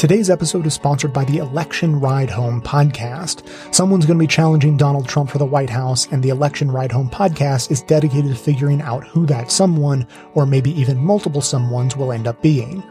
Today's episode is sponsored by the Election Ride Home podcast. Someone's going to be challenging Donald Trump for the White House, and the Election Ride Home podcast is dedicated to figuring out who that someone, or maybe even multiple someones, will end up being.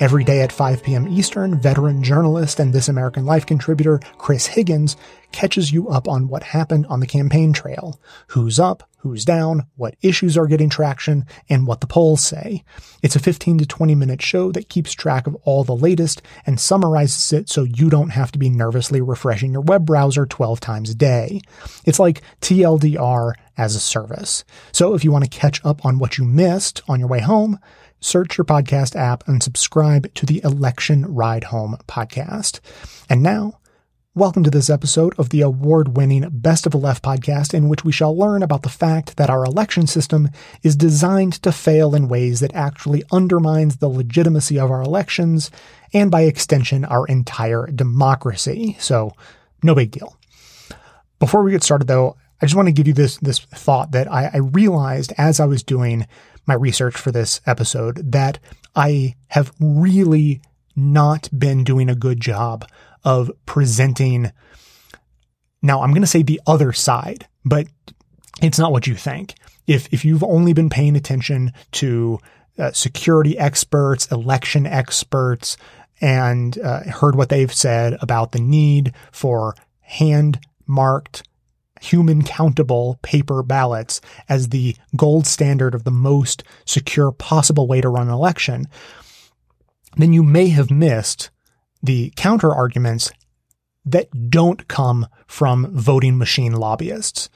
Every day at 5 p.m. Eastern, veteran journalist and This American Life contributor Chris Higgins catches you up on what happened on the campaign trail. Who's up, who's down, what issues are getting traction, and what the polls say. It's a 15 to 20 minute show that keeps track of all the latest and summarizes it so you don't have to be nervously refreshing your web browser 12 times a day. It's like TLDR as a service. So if you want to catch up on what you missed on your way home, search your podcast app and subscribe to the Election Ride Home podcast. And now, welcome to this episode of the award winning Best of the Left podcast, in which we shall learn about the fact that our election system is designed to fail in ways that actually undermines the legitimacy of our elections and by extension our entire democracy. So, no big deal. Before we get started though, I just want to give you this this thought that I, I realized as I was doing my research for this episode that I have really not been doing a good job of presenting. Now, I'm going to say the other side, but it's not what you think. If, if you've only been paying attention to uh, security experts, election experts, and uh, heard what they've said about the need for hand marked human countable paper ballots as the gold standard of the most secure possible way to run an election, then you may have missed the counter arguments that don't come from voting machine lobbyists.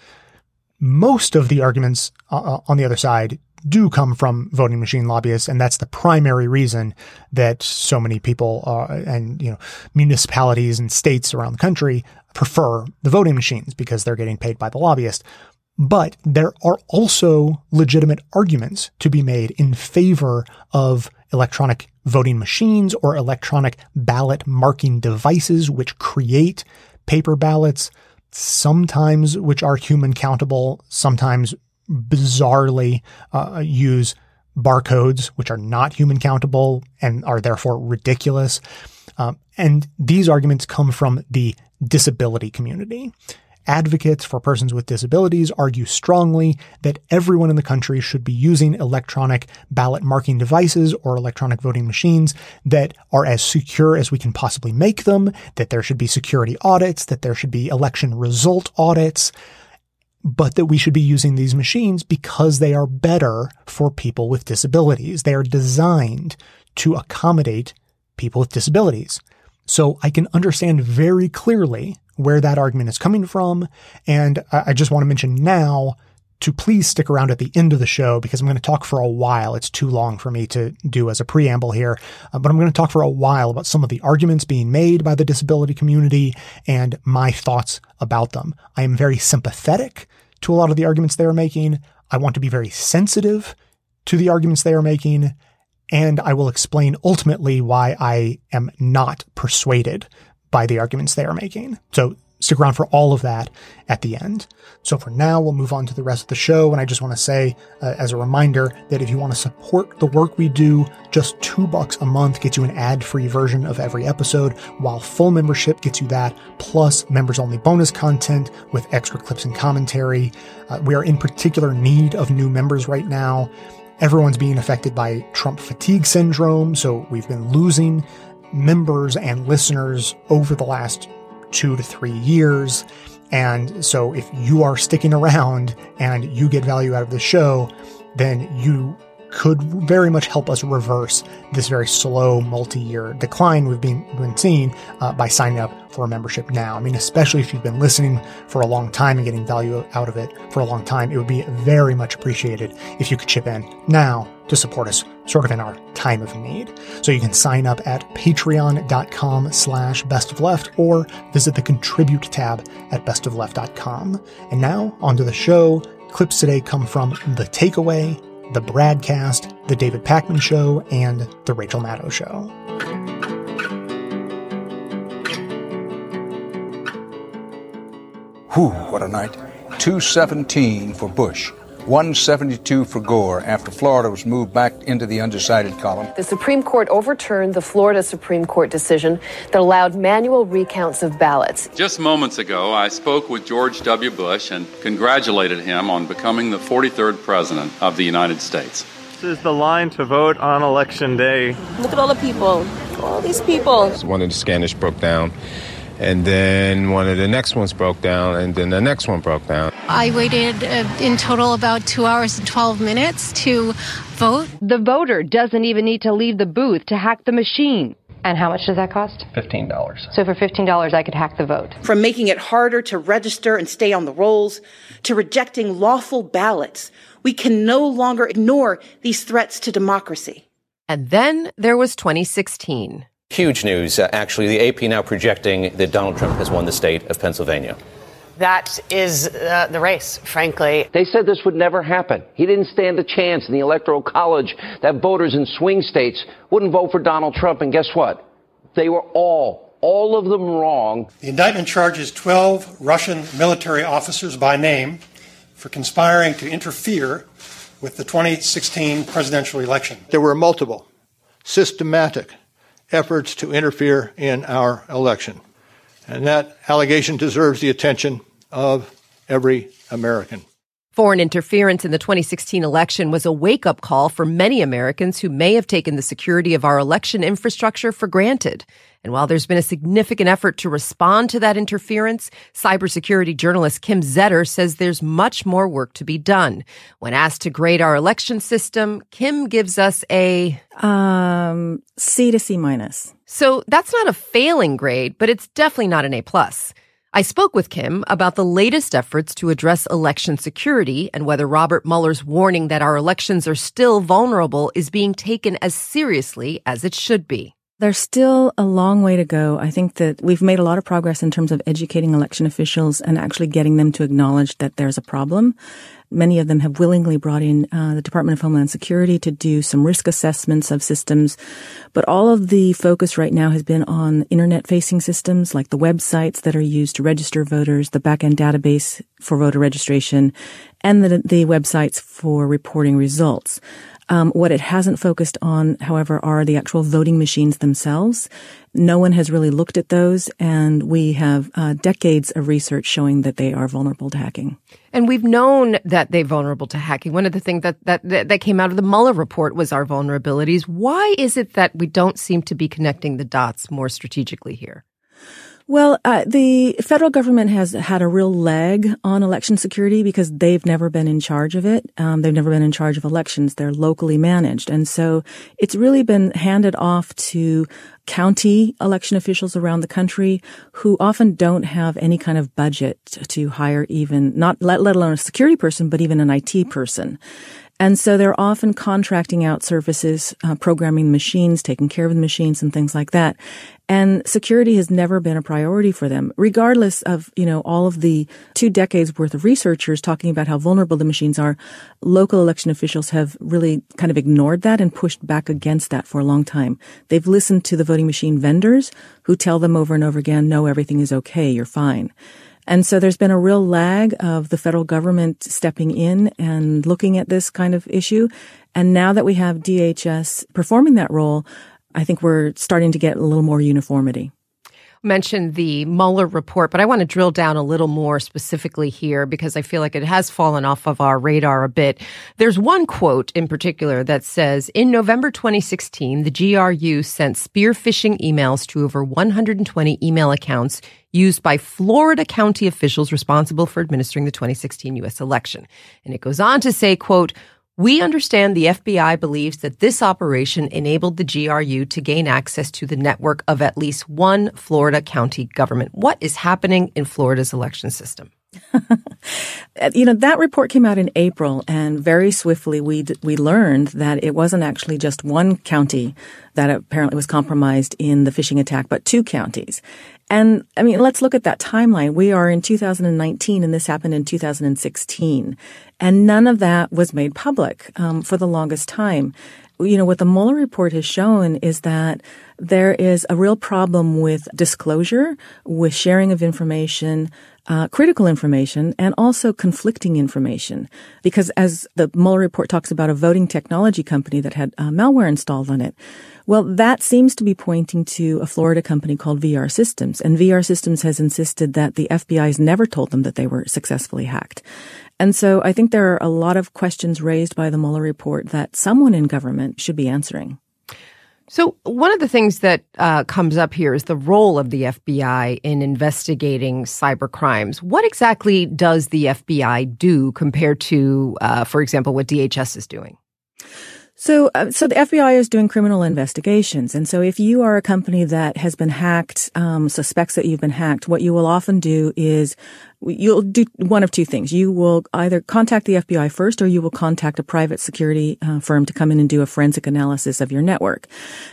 Most of the arguments uh, uh on the other side do come from voting machine lobbyists, and that's the primary reason that so many people uh, and you know municipalities and states around the country prefer the voting machines because they're getting paid by the lobbyist. But there are also legitimate arguments to be made in favor of electronic voting machines or electronic ballot marking devices, which create paper ballots, sometimes which are human countable, sometimes bizarrely uh, use barcodes, which are not human countable and are therefore ridiculous. Um, and these arguments come from the disability community. Advocates for persons with disabilities argue strongly that everyone in the country should be using electronic ballot marking devices or electronic voting machines that are as secure as we can possibly make them, that there should be security audits, that there should be election result audits, but that we should be using these machines because they are better for people with disabilities. They are designed to accommodate people with disabilities. So I can understand very clearly where that argument is coming from. And I just want to mention now to please stick around at the end of the show because I'm going to talk for a while. It's too long for me to do as a preamble here, uh, but I'm going to talk for a while about some of the arguments being made by the disability community and my thoughts about them. I am very sympathetic to a lot of the arguments they are making. I want to be very sensitive to the arguments they are making and I will explain ultimately why I am not persuaded by the arguments they are making. So stick around for all of that at the end. So for now, we'll move on to the rest of the show. And I just want to say, uh, as a reminder, that if you want to support the work we do, just two bucks a month gets you an ad-free version of every episode, while full membership gets you that, plus members-only bonus content with extra clips and commentary. Uh, we are in particular need of new members right now. Everyone's being affected by Trump fatigue syndrome, so we've been losing members and listeners over the last two to three years. And so if you are sticking around and you get value out of the show, then you could very much help us reverse this very slow multi-year decline we've been, been seeing uh, by signing up for a membership now. I mean, especially if you've been listening for a long time and getting value out of it for a long time, it would be very much appreciated if you could chip in now to support us sort of in our time of need. So you can sign up at patreon.com slash best of left or visit the contribute tab at bestofleft.com. And now onto the show. Clips today come from The Takeaway, the Bradcast, The David Pakman Show, and The Rachel Maddow Show. Whew, what a night. 217 for Bush. 172 for Gore after Florida was moved back into the undecided column. The Supreme Court overturned the Florida Supreme Court decision that allowed manual recounts of ballots. Just moments ago, I spoke with George W. Bush and congratulated him on becoming the 43rd President of the United States. This is the line to vote on election day. Look at all the people, all these people. One of the scanners broke down and then one of the next ones broke down, and then the next one broke down. I waited uh, in total about two hours and 12 minutes to vote. The voter doesn't even need to leave the booth to hack the machine. And how much does that cost? $15. So for $15, I could hack the vote. From making it harder to register and stay on the rolls, to rejecting lawful ballots, we can no longer ignore these threats to democracy. And then there was 2016. Huge news. Uh, actually, the AP now projecting that Donald Trump has won the state of Pennsylvania. That is uh, the race, frankly. They said this would never happen. He didn't stand a chance in the Electoral College that voters in swing states wouldn't vote for Donald Trump. And guess what? They were all, all of them wrong. The indictment charges 12 Russian military officers by name for conspiring to interfere with the 2016 presidential election. There were multiple, systematic, efforts to interfere in our election. And that allegation deserves the attention of every American. Foreign interference in the 2016 election was a wake up call for many Americans who may have taken the security of our election infrastructure for granted. And while there's been a significant effort to respond to that interference, cybersecurity journalist Kim Zetter says there's much more work to be done. When asked to grade our election system, Kim gives us a um, C to C minus. So that's not a failing grade, but it's definitely not an A plus. I spoke with Kim about the latest efforts to address election security and whether Robert Mueller's warning that our elections are still vulnerable is being taken as seriously as it should be. There's still a long way to go. I think that we've made a lot of progress in terms of educating election officials and actually getting them to acknowledge that there's a problem. Many of them have willingly brought in uh, the Department of Homeland Security to do some risk assessments of systems. But all of the focus right now has been on internet facing systems like the websites that are used to register voters, the backend database for voter registration, and the, the websites for reporting results. Um, what it hasn't focused on, however, are the actual voting machines themselves. No one has really looked at those, and we have uh, decades of research showing that they are vulnerable to hacking. And we've known that they're vulnerable to hacking. One of the things that, that, that came out of the Mueller report was our vulnerabilities. Why is it that we don't seem to be connecting the dots more strategically here? Well, uh, the federal government has had a real leg on election security because they've never been in charge of it. Um, they've never been in charge of elections. They're locally managed. And so it's really been handed off to county election officials around the country who often don't have any kind of budget to hire even, not let, let alone a security person, but even an IT person. And so they're often contracting out services, uh, programming machines, taking care of the machines and things like that. And security has never been a priority for them, regardless of, you know, all of the two decades worth of researchers talking about how vulnerable the machines are. Local election officials have really kind of ignored that and pushed back against that for a long time. They've listened to the voting machine vendors who tell them over and over again, no, everything is okay. You're fine. And so there's been a real lag of the federal government stepping in and looking at this kind of issue. And now that we have DHS performing that role, I think we're starting to get a little more uniformity mentioned the Mueller report, but I want to drill down a little more specifically here because I feel like it has fallen off of our radar a bit. There's one quote in particular that says In November 2016, the GRU sent spear phishing emails to over 120 email accounts used by Florida county officials responsible for administering the 2016 U.S. election. And it goes on to say, quote, we understand the FBI believes that this operation enabled the GRU to gain access to the network of at least one Florida county government. What is happening in Florida's election system? you know, that report came out in April and very swiftly we, we learned that it wasn't actually just one county that apparently was compromised in the phishing attack, but two counties. And I mean, let's look at that timeline. We are in 2019 and this happened in 2016. And none of that was made public um, for the longest time. you know, what the Mueller report has shown is that there is a real problem with disclosure, with sharing of information, uh, critical information, and also conflicting information. Because as the Mueller report talks about a voting technology company that had uh, malware installed on it, well, that seems to be pointing to a Florida company called VR Systems. And VR Systems has insisted that the FBI has never told them that they were successfully hacked. And so I think there are a lot of questions raised by the Mueller report that someone in government should be answering. So, one of the things that uh, comes up here is the role of the FBI in investigating cyber crimes. What exactly does the FBI do compared to, uh, for example, what DHS is doing? So, uh, so the FBI is doing criminal investigations, and so if you are a company that has been hacked, um, suspects that you've been hacked, what you will often do is you'll do one of two things. You will either contact the FBI first or you will contact a private security uh, firm to come in and do a forensic analysis of your network.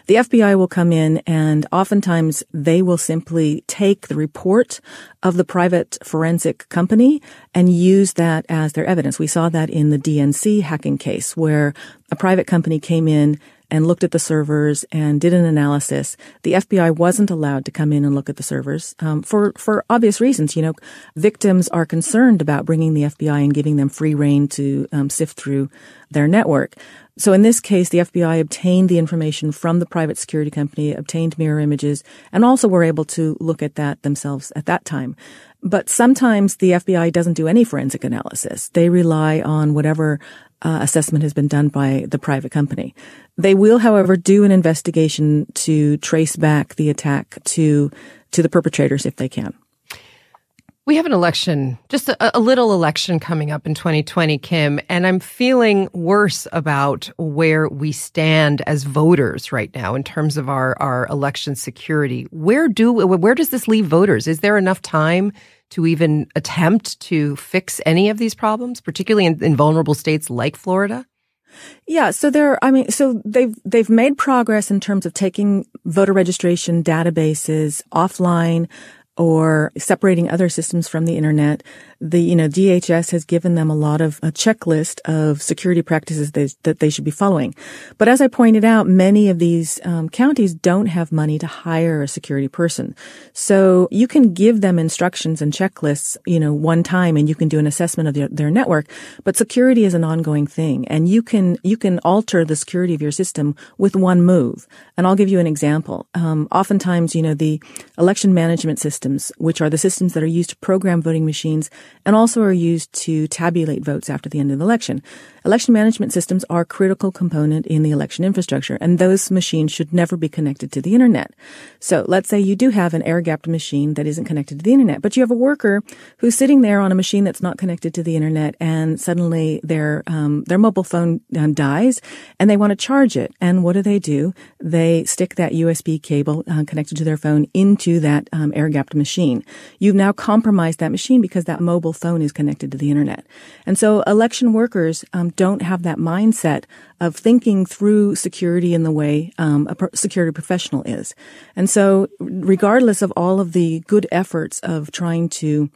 The FBI will come in and oftentimes they will simply take the report of the private forensic company and use that as their evidence. We saw that in the DNC hacking case where a private company came in and looked at the servers and did an analysis. The FBI wasn't allowed to come in and look at the servers um, for for obvious reasons. You know, victims are concerned about bringing the FBI and giving them free rein to um, sift through their network. So in this case, the FBI obtained the information from the private security company, obtained mirror images, and also were able to look at that themselves at that time. But sometimes the FBI doesn't do any forensic analysis. They rely on whatever uh, assessment has been done by the private company. They will, however, do an investigation to trace back the attack to to the perpetrators if they can. We have an election, just a, a, little election coming up in 2020, Kim, and I'm feeling worse about where we stand as voters right now in terms of our, our election security. Where do where does this leave voters? Is there enough time to even attempt to fix any of these problems, particularly in, in vulnerable states like Florida? Yeah, so there, I mean, so they've, they've made progress in terms of taking voter registration databases offline, or separating other systems from the internet the you know DHS has given them a lot of a checklist of security practices they, that they should be following. But as I pointed out, many of these um, counties don't have money to hire a security person, so you can give them instructions and checklists, you know, one time, and you can do an assessment of their, their network. But security is an ongoing thing, and you can you can alter the security of your system with one move. And I'll give you an example. Um, oftentimes, you know, the election management systems, which are the systems that are used to program voting machines and also are used to tabulate votes after the end of the election. Election management systems are a critical component in the election infrastructure, and those machines should never be connected to the internet. So let's say you do have an air-gapped machine that isn't connected to the internet, but you have a worker who's sitting there on a machine that's not connected to the internet, and suddenly their um, their mobile phone um, dies, and they want to charge it. And what do they do? They stick that USB cable uh, connected to their phone into that um, air-gapped machine. You've now compromised that machine because that mobile phone is connected to the internet. And so election workers um, don't have that mindset of thinking through security in the way um, a security professional is. And so, regardless of all of the good efforts of trying to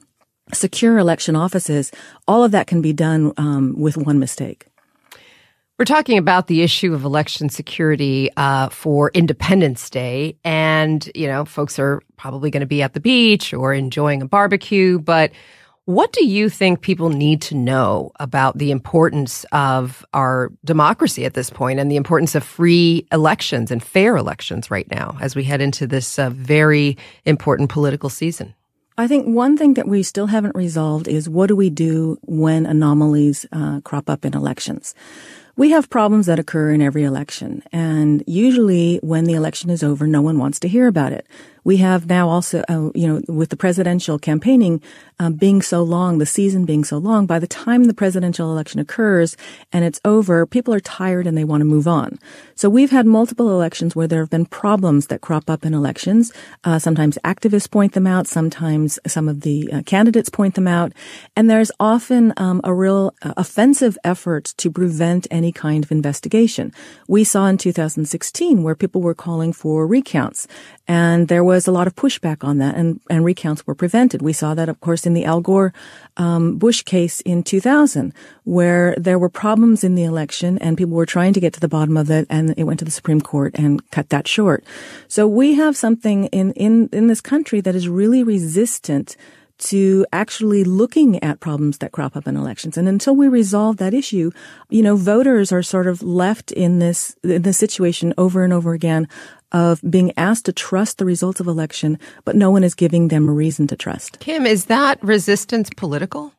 secure election offices, all of that can be done um, with one mistake. We're talking about the issue of election security uh, for Independence Day, and you know, folks are probably going to be at the beach or enjoying a barbecue, but what do you think people need to know about the importance of our democracy at this point and the importance of free elections and fair elections right now as we head into this uh, very important political season? I think one thing that we still haven't resolved is what do we do when anomalies uh, crop up in elections? We have problems that occur in every election, and usually when the election is over, no one wants to hear about it. We have now also, uh, you know, with the presidential campaigning um, being so long, the season being so long, by the time the presidential election occurs and it's over, people are tired and they want to move on. So we've had multiple elections where there have been problems that crop up in elections. Uh, sometimes activists point them out. Sometimes some of the uh, candidates point them out. And there's often um, a real uh, offensive effort to prevent any any kind of investigation. We saw in 2016 where people were calling for recounts and there was a lot of pushback on that and, and recounts were prevented. We saw that, of course, in the Al Gore um, Bush case in 2000 where there were problems in the election and people were trying to get to the bottom of it and it went to the Supreme Court and cut that short. So we have something in, in, in this country that is really resistant to actually looking at problems that crop up in elections. And until we resolve that issue, you know, voters are sort of left in this, in this situation over and over again of being asked to trust the results of election, but no one is giving them a reason to trust. Kim, is that resistance political?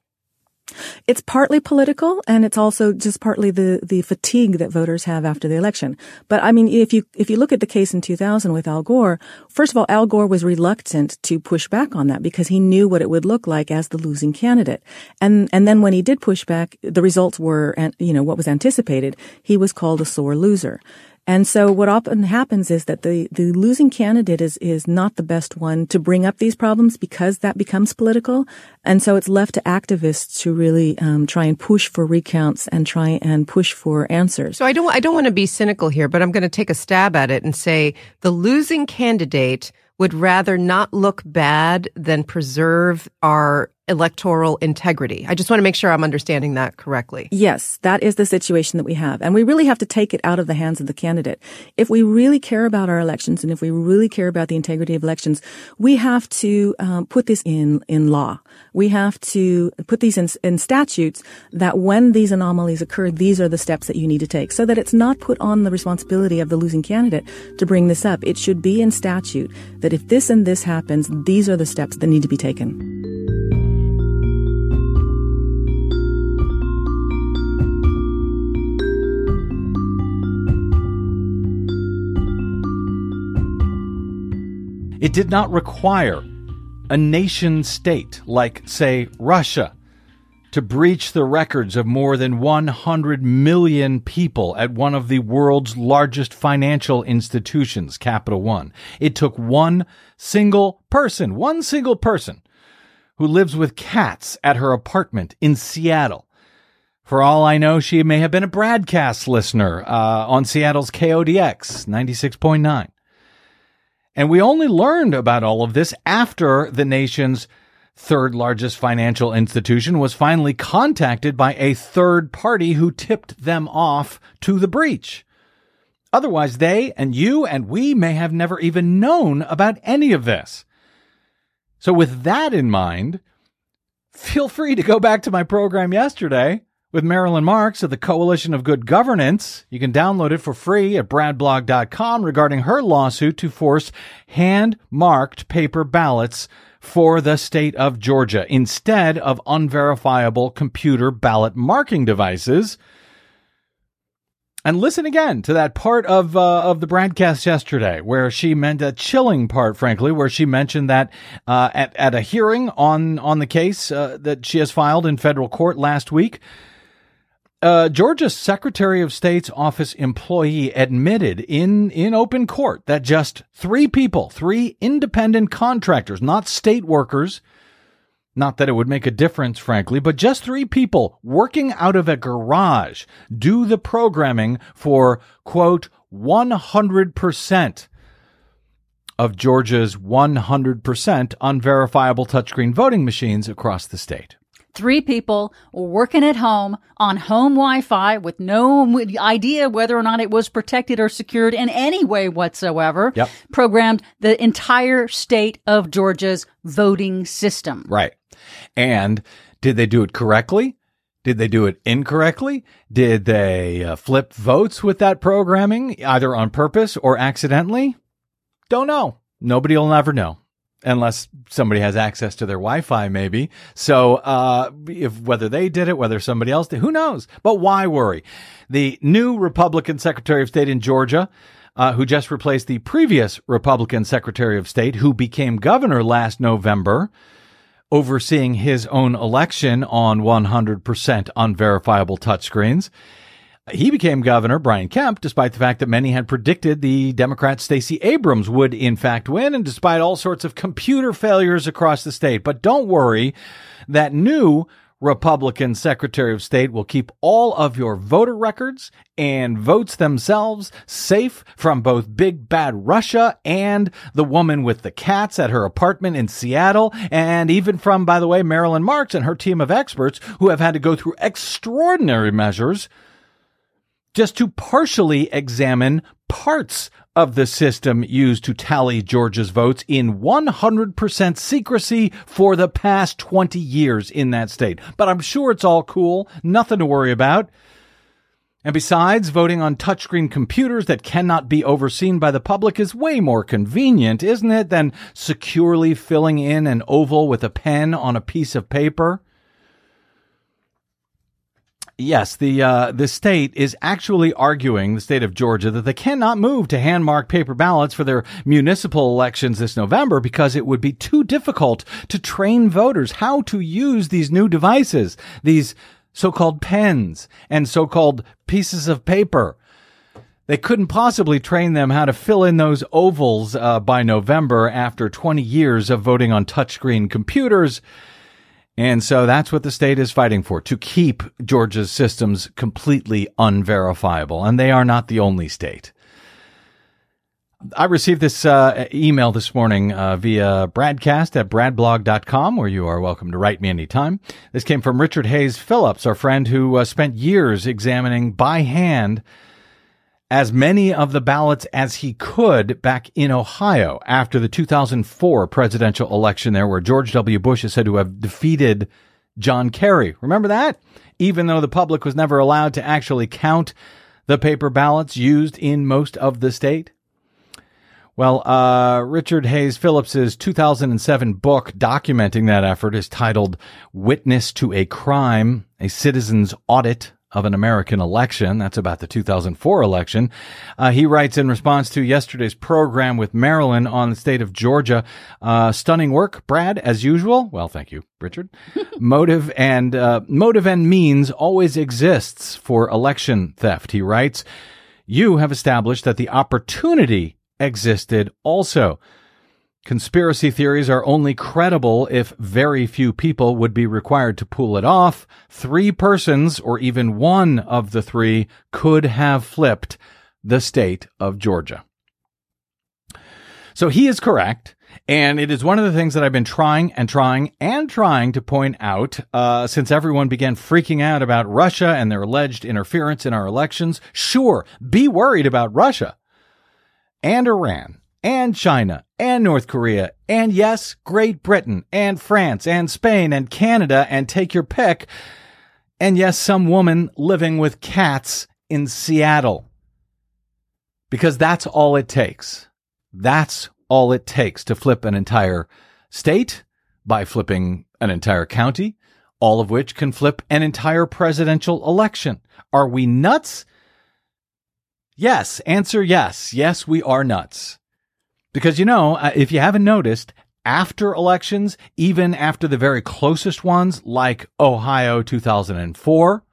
It's partly political and it's also just partly the, the fatigue that voters have after the election. But I mean, if you, if you look at the case in 2000 with Al Gore, first of all, Al Gore was reluctant to push back on that because he knew what it would look like as the losing candidate. And, and then when he did push back, the results were, you know, what was anticipated. He was called a sore loser. And so what often happens is that the, the losing candidate is, is not the best one to bring up these problems because that becomes political. And so it's left to activists to really um, try and push for recounts and try and push for answers. So I don't, I don't want to be cynical here, but I'm going to take a stab at it and say the losing candidate would rather not look bad than preserve our electoral integrity. I just want to make sure I'm understanding that correctly. Yes, that is the situation that we have. And we really have to take it out of the hands of the candidate. If we really care about our elections and if we really care about the integrity of elections, we have to um, put this in, in law. We have to put these in, in statutes that when these anomalies occur, these are the steps that you need to take so that it's not put on the responsibility of the losing candidate to bring this up. It should be in statute that if this and this happens, these are the steps that need to be taken. It did not require a nation state like, say, Russia to breach the records of more than 100 million people at one of the world's largest financial institutions, Capital One. It took one single person, one single person who lives with cats at her apartment in Seattle. For all I know, she may have been a broadcast listener uh, on Seattle's KODX 96.9. And we only learned about all of this after the nation's third largest financial institution was finally contacted by a third party who tipped them off to the breach. Otherwise, they and you and we may have never even known about any of this. So with that in mind, feel free to go back to my program yesterday with Marilyn Marks of the Coalition of Good Governance. You can download it for free at bradblog.com regarding her lawsuit to force hand marked paper ballots for the state of Georgia instead of unverifiable computer ballot marking devices. And listen again to that part of uh, of the broadcast yesterday, where she meant a chilling part, frankly, where she mentioned that uh, at at a hearing on on the case uh, that she has filed in federal court last week, uh, Georgia's Secretary of State's office employee admitted in, in open court that just three people, three independent contractors, not state workers, not that it would make a difference, frankly, but just three people working out of a garage do the programming for, quote, 100% of Georgia's 100% unverifiable touchscreen voting machines across the state three people working at home on home Wi-Fi with no idea whether or not it was protected or secured in any way whatsoever. Yep. Programmed the entire state of Georgia's voting system. Right. And did they do it correctly? Did they do it incorrectly? Did they uh, flip votes with that programming, either on purpose or accidentally? Don't know. Nobody will ever know unless somebody has access to their Wi-Fi, maybe. So, uh, if whether they did it, whether somebody else did, who knows? But why worry? The new Republican Secretary of State in Georgia, uh, who just replaced the previous Republican Secretary of State, who became governor last November, overseeing his own election on 100% unverifiable touchscreens. He became governor, Brian Kemp, despite the fact that many had predicted the Democrat Stacey Abrams would in fact win and despite all sorts of computer failures across the state. But don't worry, that new Republican Secretary of State will keep all of your voter records and votes themselves safe from both big bad Russia and the woman with the cats at her apartment in Seattle, and even from, by the way, Marilyn Marks and her team of experts who have had to go through extraordinary measures just to partially examine parts of the system used to tally Georgia's votes in 100% secrecy for the past 20 years in that state. But I'm sure it's all cool. Nothing to worry about. And besides, voting on touchscreen computers that cannot be overseen by the public is way more convenient, isn't it, than securely filling in an oval with a pen on a piece of paper? Yes, the uh, the state is actually arguing the state of Georgia that they cannot move to hand mark paper ballots for their municipal elections this November because it would be too difficult to train voters how to use these new devices, these so-called pens and so-called pieces of paper. They couldn't possibly train them how to fill in those ovals uh, by November after 20 years of voting on touchscreen computers. And so that's what the state is fighting for, to keep Georgia's systems completely unverifiable. And they are not the only state. I received this uh, email this morning uh, via bradcast at bradblog.com, where you are welcome to write me anytime. This came from Richard Hayes Phillips, our friend who uh, spent years examining by hand as many of the ballots as he could back in Ohio after the 2004 presidential election there, where George W. Bush is said to have defeated John Kerry. Remember that? Even though the public was never allowed to actually count the paper ballots used in most of the state. Well, uh, Richard Hayes Phillips's 2007 book documenting that effort is titled Witness to a Crime, a Citizen's Audit of an American election. That's about the 2004 election. Uh, he writes in response to yesterday's program with Marilyn on the state of Georgia. Uh, stunning work, Brad, as usual. Well, thank you, Richard. motive and uh, motive and means always exists for election theft. He writes, "You have established that the opportunity existed also." Conspiracy theories are only credible if very few people would be required to pull it off. Three persons, or even one of the three, could have flipped the state of Georgia. So he is correct. And it is one of the things that I've been trying and trying and trying to point out uh, since everyone began freaking out about Russia and their alleged interference in our elections. Sure, be worried about Russia and Iran and China and North Korea and yes, Great Britain and France and Spain and Canada and take your pick. And yes, some woman living with cats in Seattle. Because that's all it takes. That's all it takes to flip an entire state by flipping an entire county, all of which can flip an entire presidential election. Are we nuts? Yes. Answer yes. Yes, we are nuts. Because, you know, uh, if you haven't noticed, after elections, even after the very closest ones, like Ohio 2004,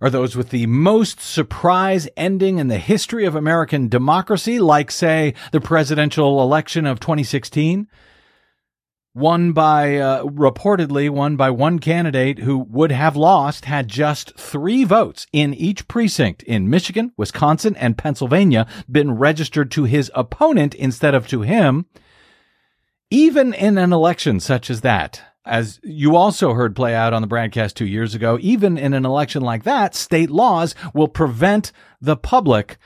are those with the most surprise ending in the history of American democracy, like, say, the presidential election of 2016, won by, uh, reportedly won by one candidate who would have lost had just three votes in each precinct in Michigan, Wisconsin, and Pennsylvania been registered to his opponent instead of to him. Even in an election such as that, as you also heard play out on the broadcast two years ago, even in an election like that, state laws will prevent the public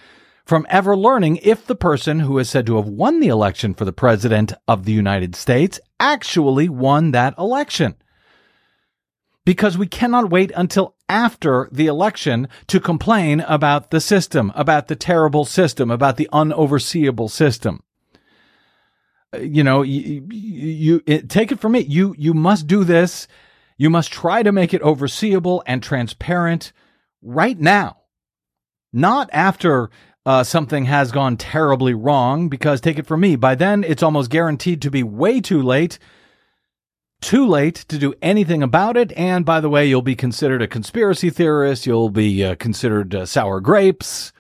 from ever learning if the person who is said to have won the election for the president of the United States actually won that election. Because we cannot wait until after the election to complain about the system, about the terrible system, about the unoverseeable system. Uh, you know, you, you, you take it from me. You, you must do this. You must try to make it overseeable and transparent right now. Not after uh, something has gone terribly wrong because take it from me, by then it's almost guaranteed to be way too late. Too late to do anything about it. And by the way, you'll be considered a conspiracy theorist. You'll be uh, considered uh, sour grapes.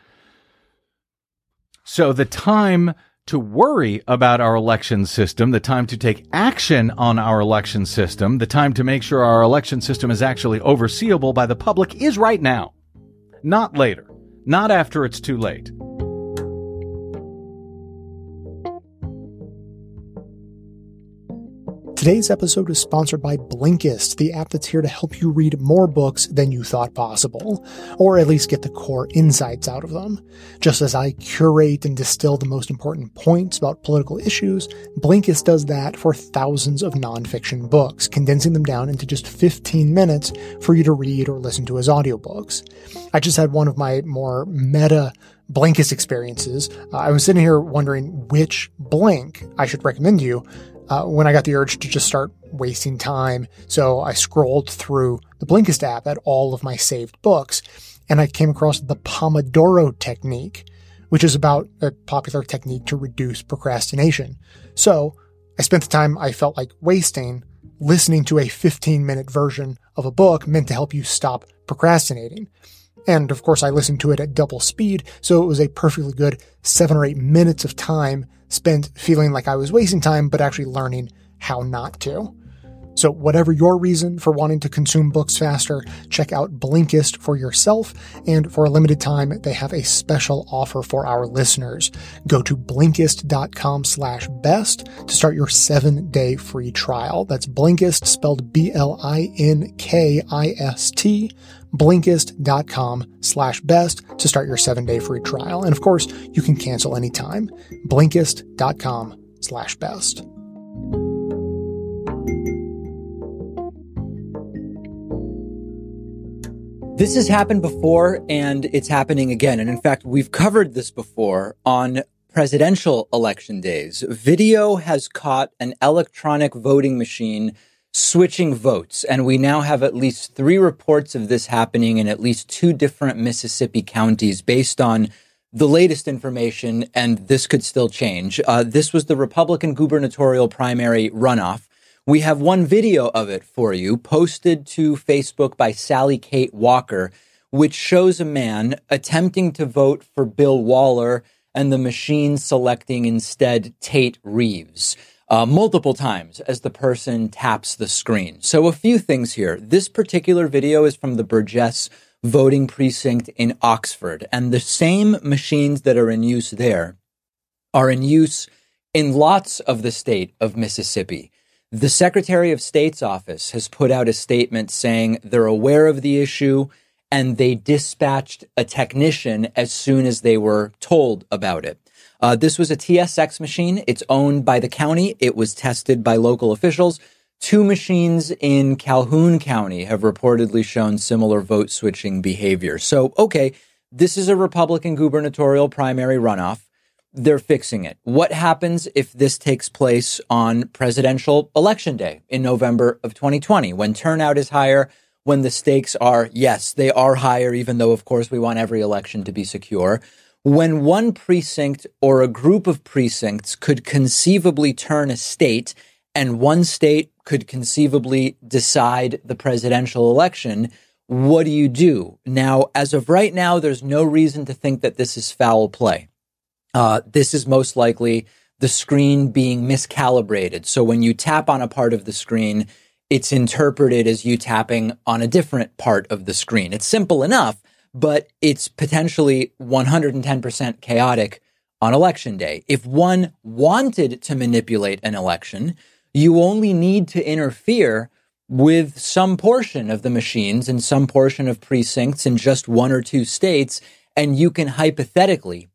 So the time to worry about our election system, the time to take action on our election system, the time to make sure our election system is actually overseeable by the public is right now. Not later. Not after it's too late. Today's episode is sponsored by Blinkist, the app that's here to help you read more books than you thought possible, or at least get the core insights out of them. Just as I curate and distill the most important points about political issues, Blinkist does that for thousands of nonfiction books, condensing them down into just 15 minutes for you to read or listen to as audiobooks. I just had one of my more meta Blinkist experiences. Uh, I was sitting here wondering which Blink I should recommend you uh, when I got the urge to just start wasting time. So I scrolled through the Blinkist app at all of my saved books and I came across the Pomodoro technique, which is about a popular technique to reduce procrastination. So I spent the time I felt like wasting listening to a 15 minute version of a book meant to help you stop procrastinating. And of course, I listened to it at double speed, so it was a perfectly good seven or eight minutes of time spent feeling like I was wasting time, but actually learning how not to. So, whatever your reason for wanting to consume books faster, check out Blinkist for yourself. And for a limited time, they have a special offer for our listeners. Go to Blinkist.com slash best to start your seven day free trial. That's Blinkist spelled B-L-I-N-K-I-S-T. Blinkist.com slash best to start your seven day free trial. And of course, you can cancel anytime. Blinkist.com slash best. This has happened before and it's happening again. And in fact, we've covered this before on presidential election days. Video has caught an electronic voting machine switching votes. And we now have at least three reports of this happening in at least two different Mississippi counties based on the latest information. And this could still change. Uh, this was the Republican gubernatorial primary runoff. We have one video of it for you posted to Facebook by Sally Kate Walker, which shows a man attempting to vote for Bill Waller and the machine selecting instead Tate Reeves. Uh, multiple times as the person taps the screen. So a few things here. This particular video is from the Burgess voting precinct in Oxford, and the same machines that are in use there are in use in lots of the state of Mississippi. The Secretary of State's office has put out a statement saying they're aware of the issue and they dispatched a technician as soon as they were told about it. Uh, this was a TSX machine. It's owned by the county. It was tested by local officials. Two machines in Calhoun County have reportedly shown similar vote switching behavior. So, okay, this is a Republican gubernatorial primary runoff they're fixing it. What happens if this takes place on presidential election day in November of 2020 when turnout is higher, when the stakes are, yes, they are higher, even though, of course, we want every election to be secure. When one precinct or a group of precincts could conceivably turn a state and one state could conceivably decide the presidential election, what do you do? Now, as of right now, there's no reason to think that this is foul play. Uh, this is most likely the screen being miscalibrated. So when you tap on a part of the screen, it's interpreted as you tapping on a different part of the screen. It's simple enough, but it's potentially 110% chaotic on election day. If one wanted to manipulate an election, you only need to interfere with some portion of the machines and some portion of precincts in just one or two states, and you can hypothetically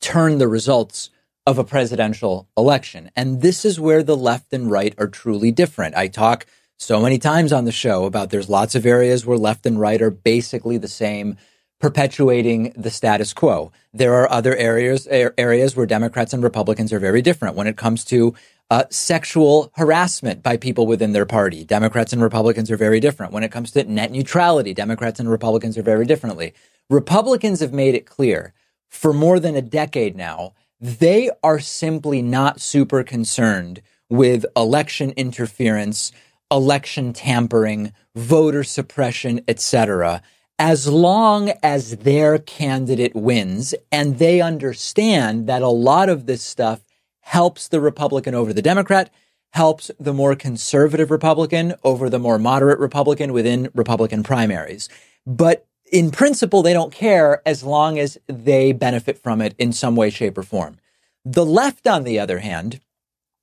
turn the results of a presidential election. And this is where the left and right are truly different. I talk so many times on the show about there's lots of areas where left and right are basically the same, perpetuating the status quo. There are other areas areas where Democrats and Republicans are very different when it comes to uh, sexual harassment by people within their party. Democrats and Republicans are very different. When it comes to net neutrality, Democrats and Republicans are very differently. Republicans have made it clear for more than a decade now, they are simply not super concerned with election interference, election tampering, voter suppression, etc. as long as their candidate wins and they understand that a lot of this stuff helps the Republican over the Democrat, helps the more conservative Republican over the more moderate Republican within Republican primaries. But in principle, they don't care as long as they benefit from it in some way, shape, or form. The left, on the other hand,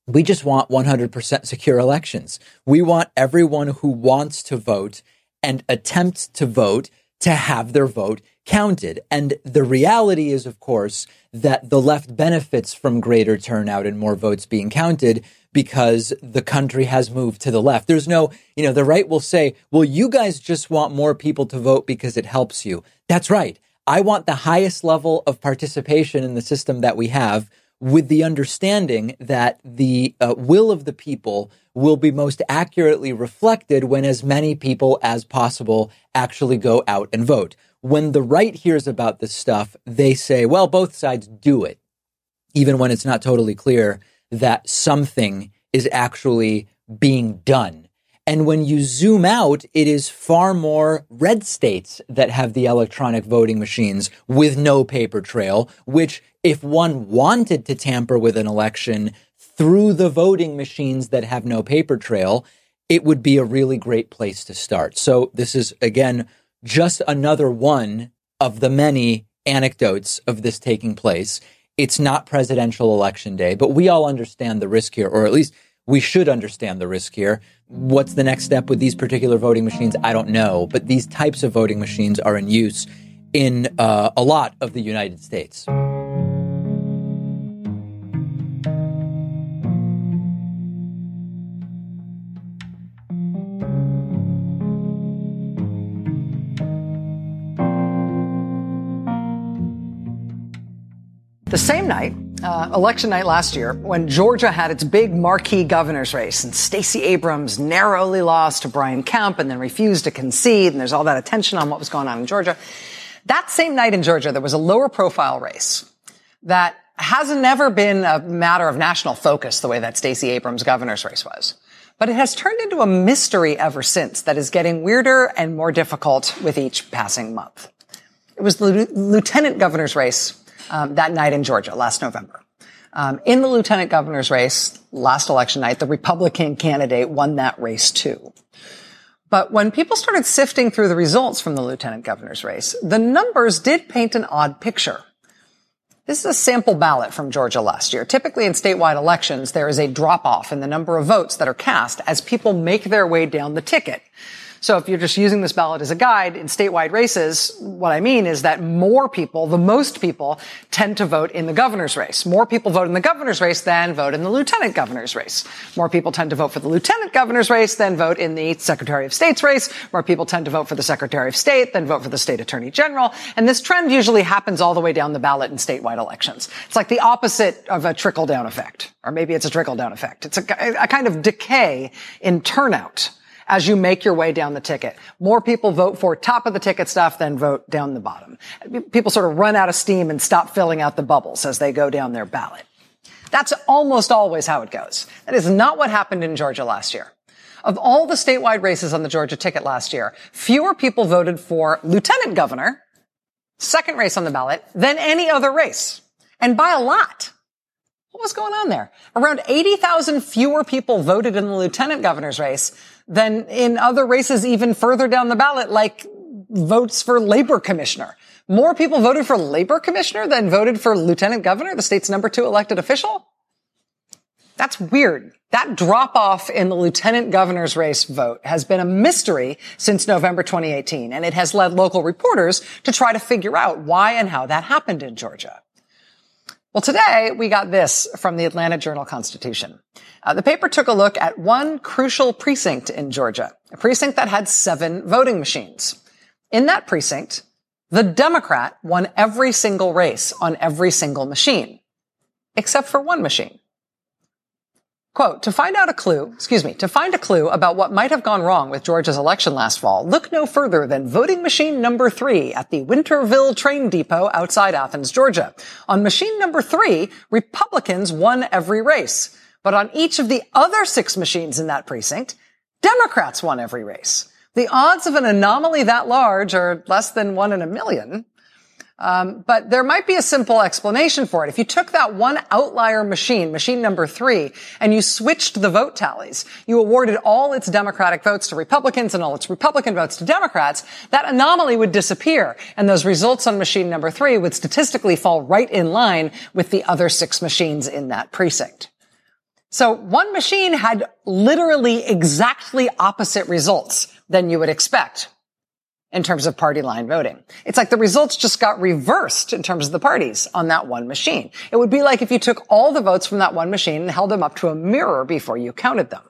we just want 100% secure elections. We want everyone who wants to vote and attempts to vote to have their vote counted. And the reality is, of course, that the left benefits from greater turnout and more votes being counted because the country has moved to the left. There's no, you know, the right will say, well, you guys just want more people to vote because it helps you. That's right. I want the highest level of participation in the system that we have with the understanding that the uh, will of the people will be most accurately reflected when as many people as possible actually go out and vote. When the right hears about this stuff, they say, well, both sides do it, even when it's not totally clear that something is actually being done. And when you zoom out, it is far more red states that have the electronic voting machines with no paper trail, which if one wanted to tamper with an election through the voting machines that have no paper trail, it would be a really great place to start. So this is again, just another one of the many anecdotes of this taking place. It's not presidential election day, but we all understand the risk here, or at least we should understand the risk here. What's the next step with these particular voting machines? I don't know, but these types of voting machines are in use in uh, a lot of the United States. The same night, uh, election night last year, when Georgia had its big marquee governor's race and Stacey Abrams narrowly lost to Brian Kemp and then refused to concede, and there's all that attention on what was going on in Georgia. That same night in Georgia, there was a lower profile race that hasn't never been a matter of national focus the way that Stacey Abrams governor's race was. But it has turned into a mystery ever since that is getting weirder and more difficult with each passing month. It was the lieutenant governor's race um, that night in Georgia last November. Um, in the lieutenant governor's race last election night, the Republican candidate won that race too. But when people started sifting through the results from the lieutenant governor's race, the numbers did paint an odd picture. This is a sample ballot from Georgia last year. Typically in statewide elections, there is a drop off in the number of votes that are cast as people make their way down the ticket. So if you're just using this ballot as a guide in statewide races, what I mean is that more people, the most people, tend to vote in the governor's race. More people vote in the governor's race than vote in the lieutenant governor's race. More people tend to vote for the lieutenant governor's race than vote in the secretary of state's race. More people tend to vote for the secretary of state than vote for the state attorney general. And this trend usually happens all the way down the ballot in statewide elections. It's like the opposite of a trickle down effect. Or maybe it's a trickle down effect. It's a, a kind of decay in turnout as you make your way down the ticket. More people vote for top of the ticket stuff than vote down the bottom. People sort of run out of steam and stop filling out the bubbles as they go down their ballot. That's almost always how it goes. That is not what happened in Georgia last year. Of all the statewide races on the Georgia ticket last year, fewer people voted for lieutenant governor, second race on the ballot, than any other race. And by a lot. What was going on there? Around 80,000 fewer people voted in the lieutenant governor's race than in other races even further down the ballot, like votes for labor commissioner. More people voted for labor commissioner than voted for lieutenant governor, the state's number two elected official. That's weird. That drop off in the lieutenant governor's race vote has been a mystery since November 2018, and it has led local reporters to try to figure out why and how that happened in Georgia. Well, today we got this from the Atlanta Journal Constitution. Uh, the paper took a look at one crucial precinct in Georgia, a precinct that had seven voting machines. In that precinct, the Democrat won every single race on every single machine, except for one machine. Quote, to find out a clue, excuse me, to find a clue about what might have gone wrong with Georgia's election last fall, look no further than voting machine number three at the Winterville train depot outside Athens, Georgia. On machine number three, Republicans won every race. But on each of the other six machines in that precinct, Democrats won every race. The odds of an anomaly that large are less than one in a million. Um, but there might be a simple explanation for it. If you took that one outlier machine, machine number three, and you switched the vote tallies, you awarded all its Democratic votes to Republicans and all its Republican votes to Democrats, that anomaly would disappear. And those results on machine number three would statistically fall right in line with the other six machines in that precinct. So one machine had literally exactly opposite results than you would expect in terms of party line voting. It's like the results just got reversed in terms of the parties on that one machine. It would be like if you took all the votes from that one machine and held them up to a mirror before you counted them.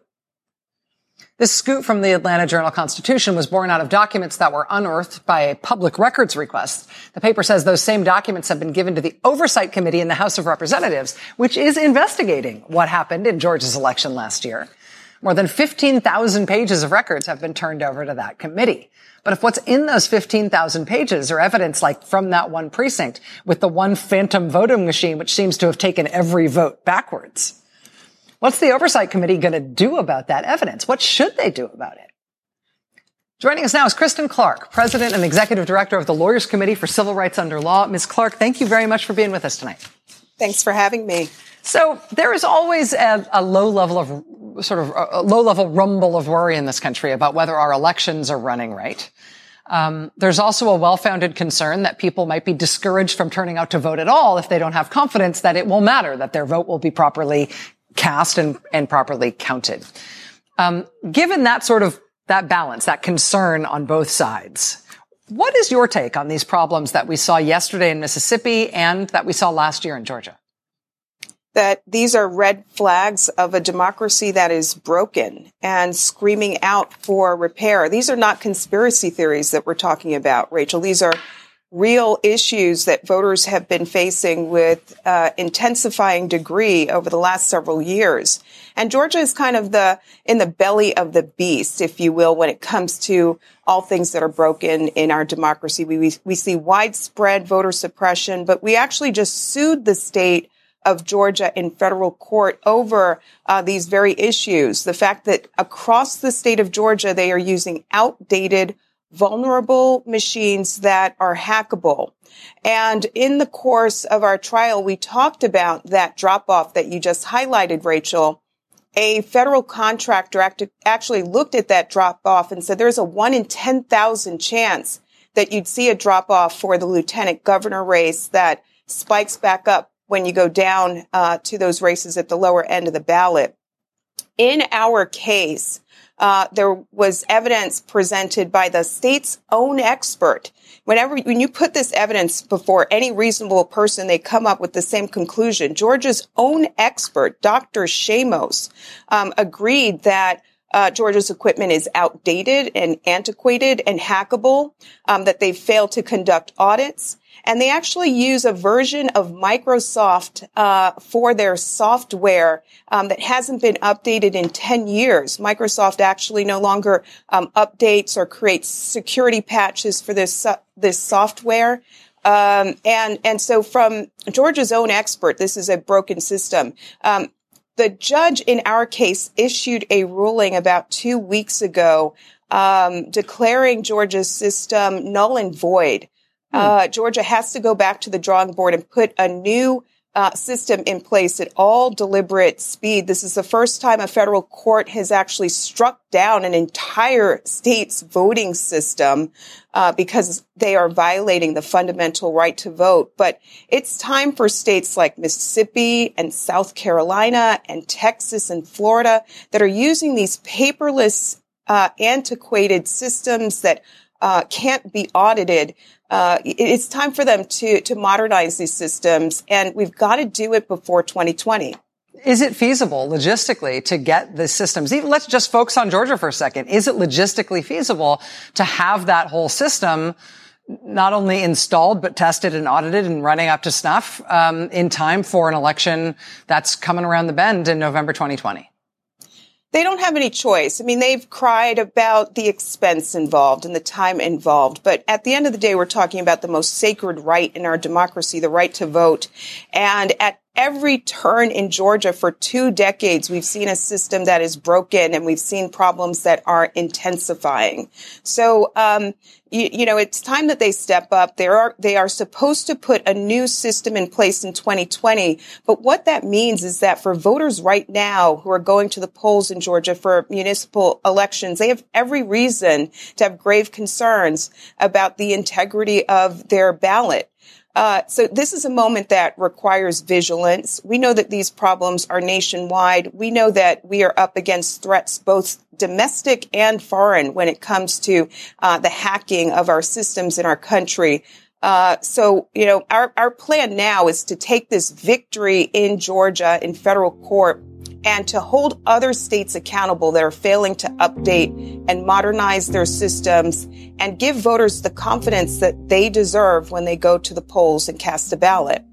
This scoop from the Atlanta Journal Constitution was born out of documents that were unearthed by a public records request. The paper says those same documents have been given to the Oversight Committee in the House of Representatives, which is investigating what happened in Georgia's election last year. More than 15,000 pages of records have been turned over to that committee. But if what's in those 15,000 pages are evidence like from that one precinct with the one phantom voting machine, which seems to have taken every vote backwards, what's the oversight committee going to do about that evidence? What should they do about it? Joining us now is Kristen Clarke, President and Executive Director of the Lawyers Committee for Civil Rights Under Law. Ms. Clarke, thank you very much for being with us tonight. Thanks for having me. So there is always a, a low level of sort of a low level rumble of worry in this country about whether our elections are running right. Um, there's also a well-founded concern that people might be discouraged from turning out to vote at all if they don't have confidence that it will matter, that their vote will be properly cast and, and properly counted. Um, given that sort of that balance, that concern on both sides, what is your take on these problems that we saw yesterday in Mississippi and that we saw last year in Georgia? that these are red flags of a democracy that is broken and screaming out for repair. These are not conspiracy theories that we're talking about, Rachel. These are real issues that voters have been facing with uh, intensifying degree over the last several years. And Georgia is kind of the in the belly of the beast, if you will, when it comes to all things that are broken in our democracy. We we, we see widespread voter suppression, but we actually just sued the state of Georgia in federal court over uh, these very issues. The fact that across the state of Georgia, they are using outdated, vulnerable machines that are hackable. And in the course of our trial, we talked about that drop off that you just highlighted, Rachel. A federal contractor actually looked at that drop off and said there's a one in 10,000 chance that you'd see a drop off for the lieutenant governor race that spikes back up when you go down uh, to those races at the lower end of the ballot. In our case, uh, there was evidence presented by the state's own expert. Whenever when you put this evidence before any reasonable person, they come up with the same conclusion. Georgia's own expert, Dr. Shamos, um, agreed that uh, Georgia's equipment is outdated and antiquated and hackable, um, that they failed to conduct audits, and they actually use a version of Microsoft uh, for their software um, that hasn't been updated in 10 years. Microsoft actually no longer um, updates or creates security patches for this uh, this software. Um, and and so from Georgia's own expert, this is a broken system. Um, the judge in our case issued a ruling about two weeks ago um, declaring Georgia's system null and void. Hmm. Uh, Georgia has to go back to the drawing board and put a new uh, system in place at all deliberate speed. This is the first time a federal court has actually struck down an entire state's voting system uh, because they are violating the fundamental right to vote. But it's time for states like Mississippi and South Carolina and Texas and Florida that are using these paperless, uh, antiquated systems that uh, can't be audited uh, it's time for them to to modernize these systems, and we've got to do it before 2020. Is it feasible logistically to get the systems? Even, let's just focus on Georgia for a second. Is it logistically feasible to have that whole system not only installed but tested and audited and running up to snuff um, in time for an election that's coming around the bend in November 2020? They don't have any choice. I mean, they've cried about the expense involved and the time involved, but at the end of the day, we're talking about the most sacred right in our democracy, the right to vote. And at every turn in Georgia for two decades, we've seen a system that is broken and we've seen problems that are intensifying. So, um, you, you, know, it's time that they step up. They are, they are supposed to put a new system in place in 2020. But what that means is that for voters right now who are going to the polls in Georgia for municipal elections, they have every reason to have grave concerns about the integrity of their ballot. Uh, so this is a moment that requires vigilance. We know that these problems are nationwide. We know that we are up against threats both domestic and foreign when it comes to uh, the hacking of our systems in our country. Uh, so, you know, our, our plan now is to take this victory in Georgia in federal court and to hold other states accountable that are failing to update and modernize their systems and give voters the confidence that they deserve when they go to the polls and cast a ballot.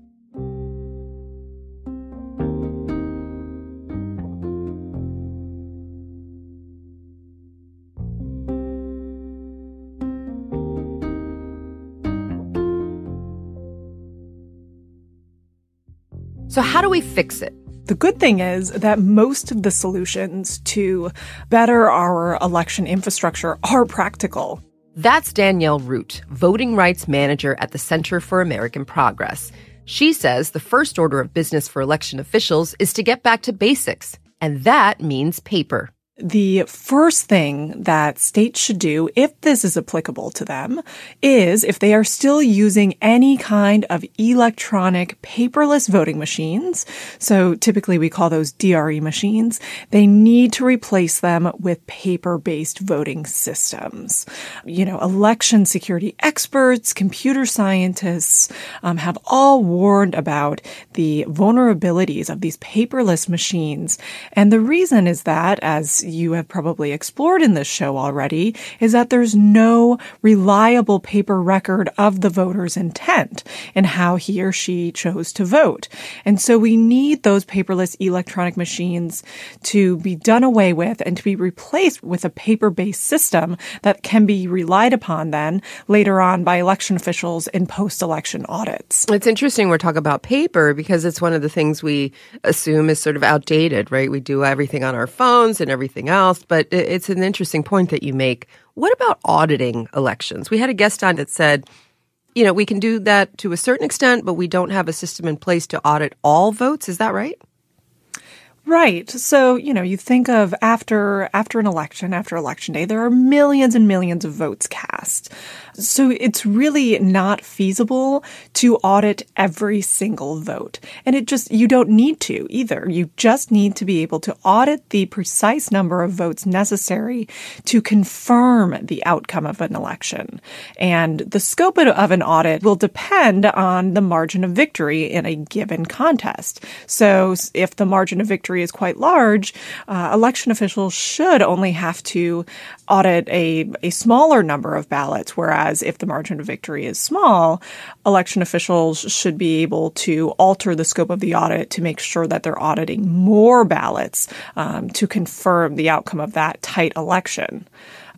So, how do we fix it? The good thing is that most of the solutions to better our election infrastructure are practical. That's Danielle Root, voting rights manager at the Center for American Progress. She says the first order of business for election officials is to get back to basics, and that means paper the first thing that states should do, if this is applicable to them, is if they are still using any kind of electronic paperless voting machines, so typically we call those DRE machines, they need to replace them with paper-based voting systems. You know, election security experts, computer scientists um, have all warned about the vulnerabilities of these paperless machines. And the reason is that, as you have probably explored in this show already is that there's no reliable paper record of the voter's intent and how he or she chose to vote. And so we need those paperless electronic machines to be done away with and to be replaced with a paper-based system that can be relied upon then later on by election officials in post-election audits. It's interesting we're talking about paper because it's one of the things we assume is sort of outdated, right? We do everything on our phones and everything else, but it's an interesting point that you make. What about auditing elections? We had a guest on that said, you know, we can do that to a certain extent, but we don't have a system in place to audit all votes. Is that right? Right. So, you know, you think of after after an election, after election day, there are millions and millions of votes cast. So it's really not feasible to audit every single vote. And it just, you don't need to either. You just need to be able to audit the precise number of votes necessary to confirm the outcome of an election. And the scope of an audit will depend on the margin of victory in a given contest. So if the margin of victory is quite large, uh, election officials should only have to audit a, a smaller number of ballots, whereas if the margin of victory is small, election officials should be able to alter the scope of the audit to make sure that they're auditing more ballots um, to confirm the outcome of that tight election.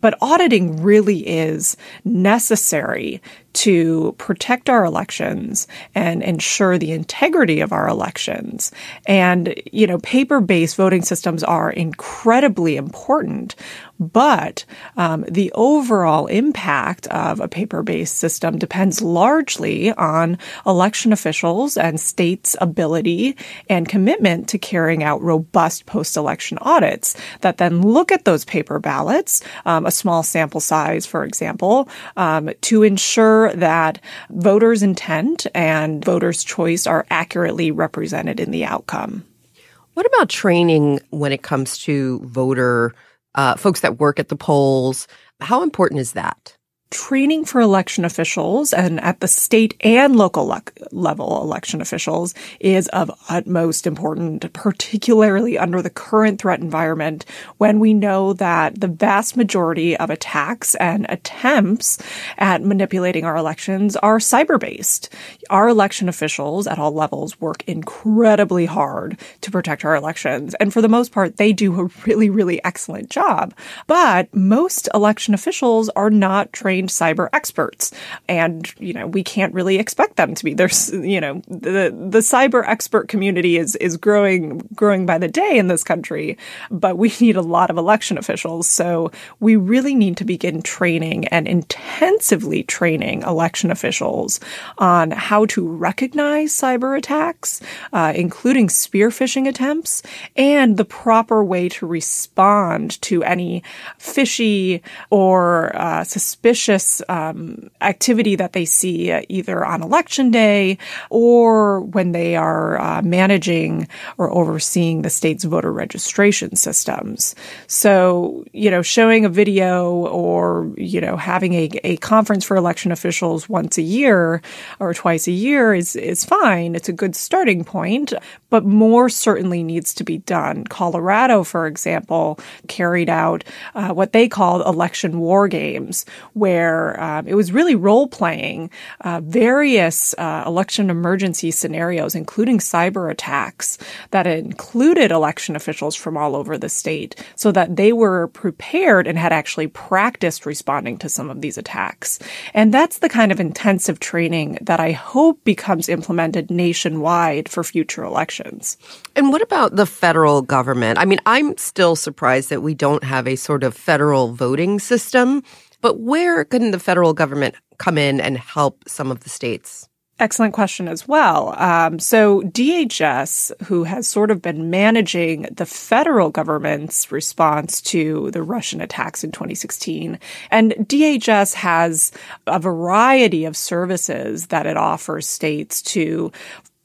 But auditing really is necessary to protect our elections and ensure the integrity of our elections. And, you know, paper based voting systems are incredibly important, but um, the overall impact of a paper based system depends largely on election officials and states' ability and commitment to carrying out robust post election audits that then look at those paper ballots, um, a small sample size, for example, um, to ensure that voters' intent and voters' choice are accurately represented in the outcome. What about training when it comes to voter uh, folks that work at the polls. How important is that? Training for election officials and at the state and local le- level election officials is of utmost importance, particularly under the current threat environment when we know that the vast majority of attacks and attempts at manipulating our elections are cyber based. Our election officials at all levels work incredibly hard to protect our elections. And for the most part, they do a really, really excellent job. But most election officials are not trained trained cyber experts. And, you know, we can't really expect them to be. There's, you know, the, the cyber expert community is, is growing, growing by the day in this country, but we need a lot of election officials. So we really need to begin training and intensively training election officials on how to recognize cyber attacks, uh, including spear phishing attempts, and the proper way to respond to any fishy or uh, suspicious um, activity that they see uh, either on election day or when they are uh, managing or overseeing the state's voter registration systems. So, you know, showing a video or, you know, having a, a conference for election officials once a year or twice a year is, is fine. It's a good starting point, but more certainly needs to be done. Colorado, for example, carried out uh, what they called election war games, where um, it was really role playing uh, various uh, election emergency scenarios, including cyber attacks that included election officials from all over the state, so that they were prepared and had actually practiced responding to some of these attacks. And that's the kind of intensive training that I hope becomes implemented nationwide for future elections. And what about the federal government? I mean, I'm still surprised that we don't have a sort of federal voting system, but where can the federal government come in and help some of the states? Excellent question as well. Um, so DHS, who has sort of been managing the federal government's response to the Russian attacks in 2016, and DHS has a variety of services that it offers states to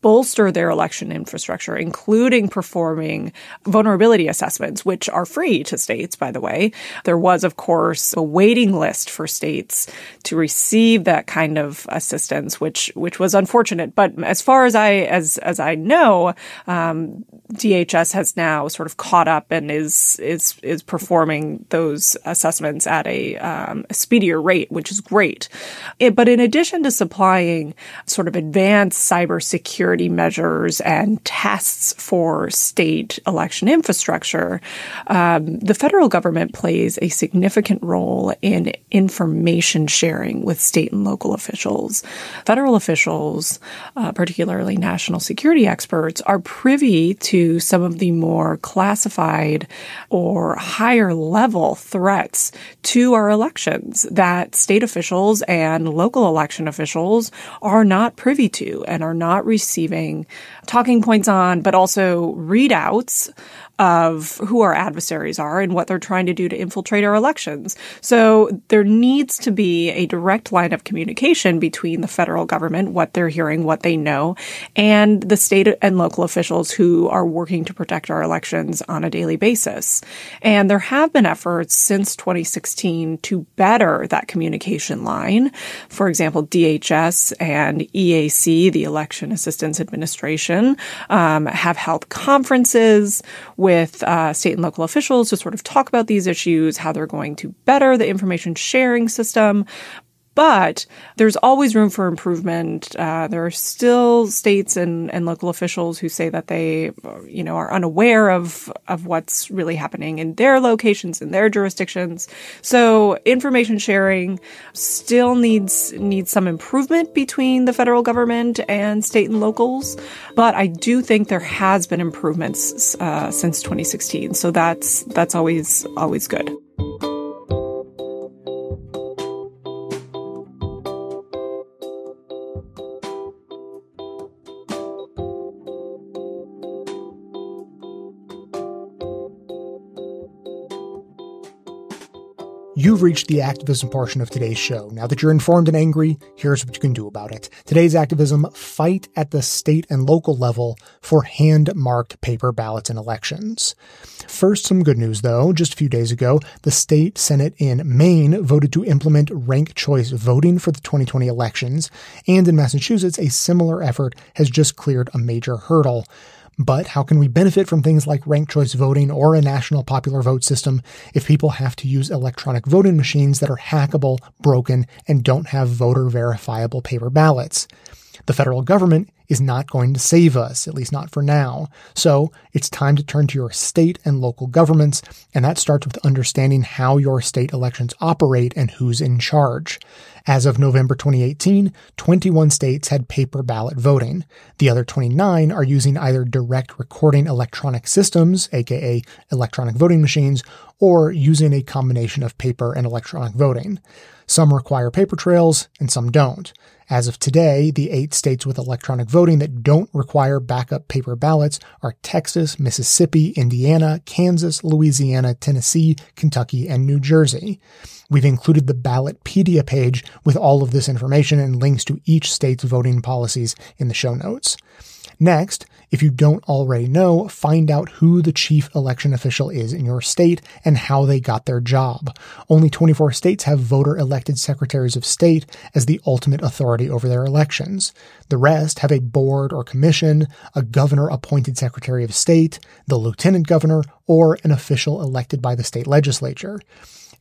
bolster their election infrastructure, including performing vulnerability assessments, which are free to states, by the way. There was, of course, a waiting list for states to receive that kind of assistance, which which was unfortunate. But as far as I as as I know, um, DHS has now sort of caught up and is is is performing those assessments at a, um, a speedier rate, which is great. It, but in addition to supplying sort of advanced cybersecurity security measures and tests for state election infrastructure, um, the federal government plays a significant role in information sharing with state and local officials. Federal officials, uh, particularly national security experts, are privy to some of the more classified or higher level threats to our elections that state officials and local election officials are not privy to and are not receiving receiving talking points on, but also readouts of who our adversaries are and what they're trying to do to infiltrate our elections. So there needs to be a direct line of communication between the federal government, what they're hearing, what they know, and the state and local officials who are working to protect our elections on a daily basis. And there have been efforts since 2016 to better that communication line. For example, DHS and EAC, the Election Assistance Administration, um, have held conferences with uh, state and local officials to sort of talk about these issues, how they're going to better the information sharing system. But there's always room for improvement. Uh, there are still states and, and local officials who say that they, you know, are unaware of of what's really happening in their locations in their jurisdictions. So information sharing still needs needs some improvement between the federal government and state and locals. But I do think there has been improvements uh, since 2016. So that's that's always always good. You've reached the activism portion of today's show. Now that you're informed and angry, here's what you can do about it. Today's activism fight at the state and local level for hand marked paper ballots in elections. First, some good news though. Just a few days ago, the state Senate in Maine voted to implement ranked choice voting for the 2020 elections. And in Massachusetts, a similar effort has just cleared a major hurdle. But how can we benefit from things like ranked choice voting or a national popular vote system if people have to use electronic voting machines that are hackable, broken, and don't have voter verifiable paper ballots? The federal government is not going to save us, at least not for now. So it's time to turn to your state and local governments, and that starts with understanding how your state elections operate and who's in charge. As of November 2018, 21 states had paper ballot voting. The other 29 are using either direct recording electronic systems, aka electronic voting machines, or using a combination of paper and electronic voting. Some require paper trails and some don't. As of today, the eight states with electronic voting that don't require backup paper ballots are Texas, Mississippi, Indiana, Kansas, Louisiana, Tennessee, Kentucky, and New Jersey. We've included the Ballotpedia page with all of this information and links to each state's voting policies in the show notes. Next, if you don't already know, find out who the chief election official is in your state and how they got their job. Only 24 states have voter elected secretaries of state as the ultimate authority over their elections. The rest have a board or commission, a governor appointed secretary of state, the lieutenant governor, or an official elected by the state legislature.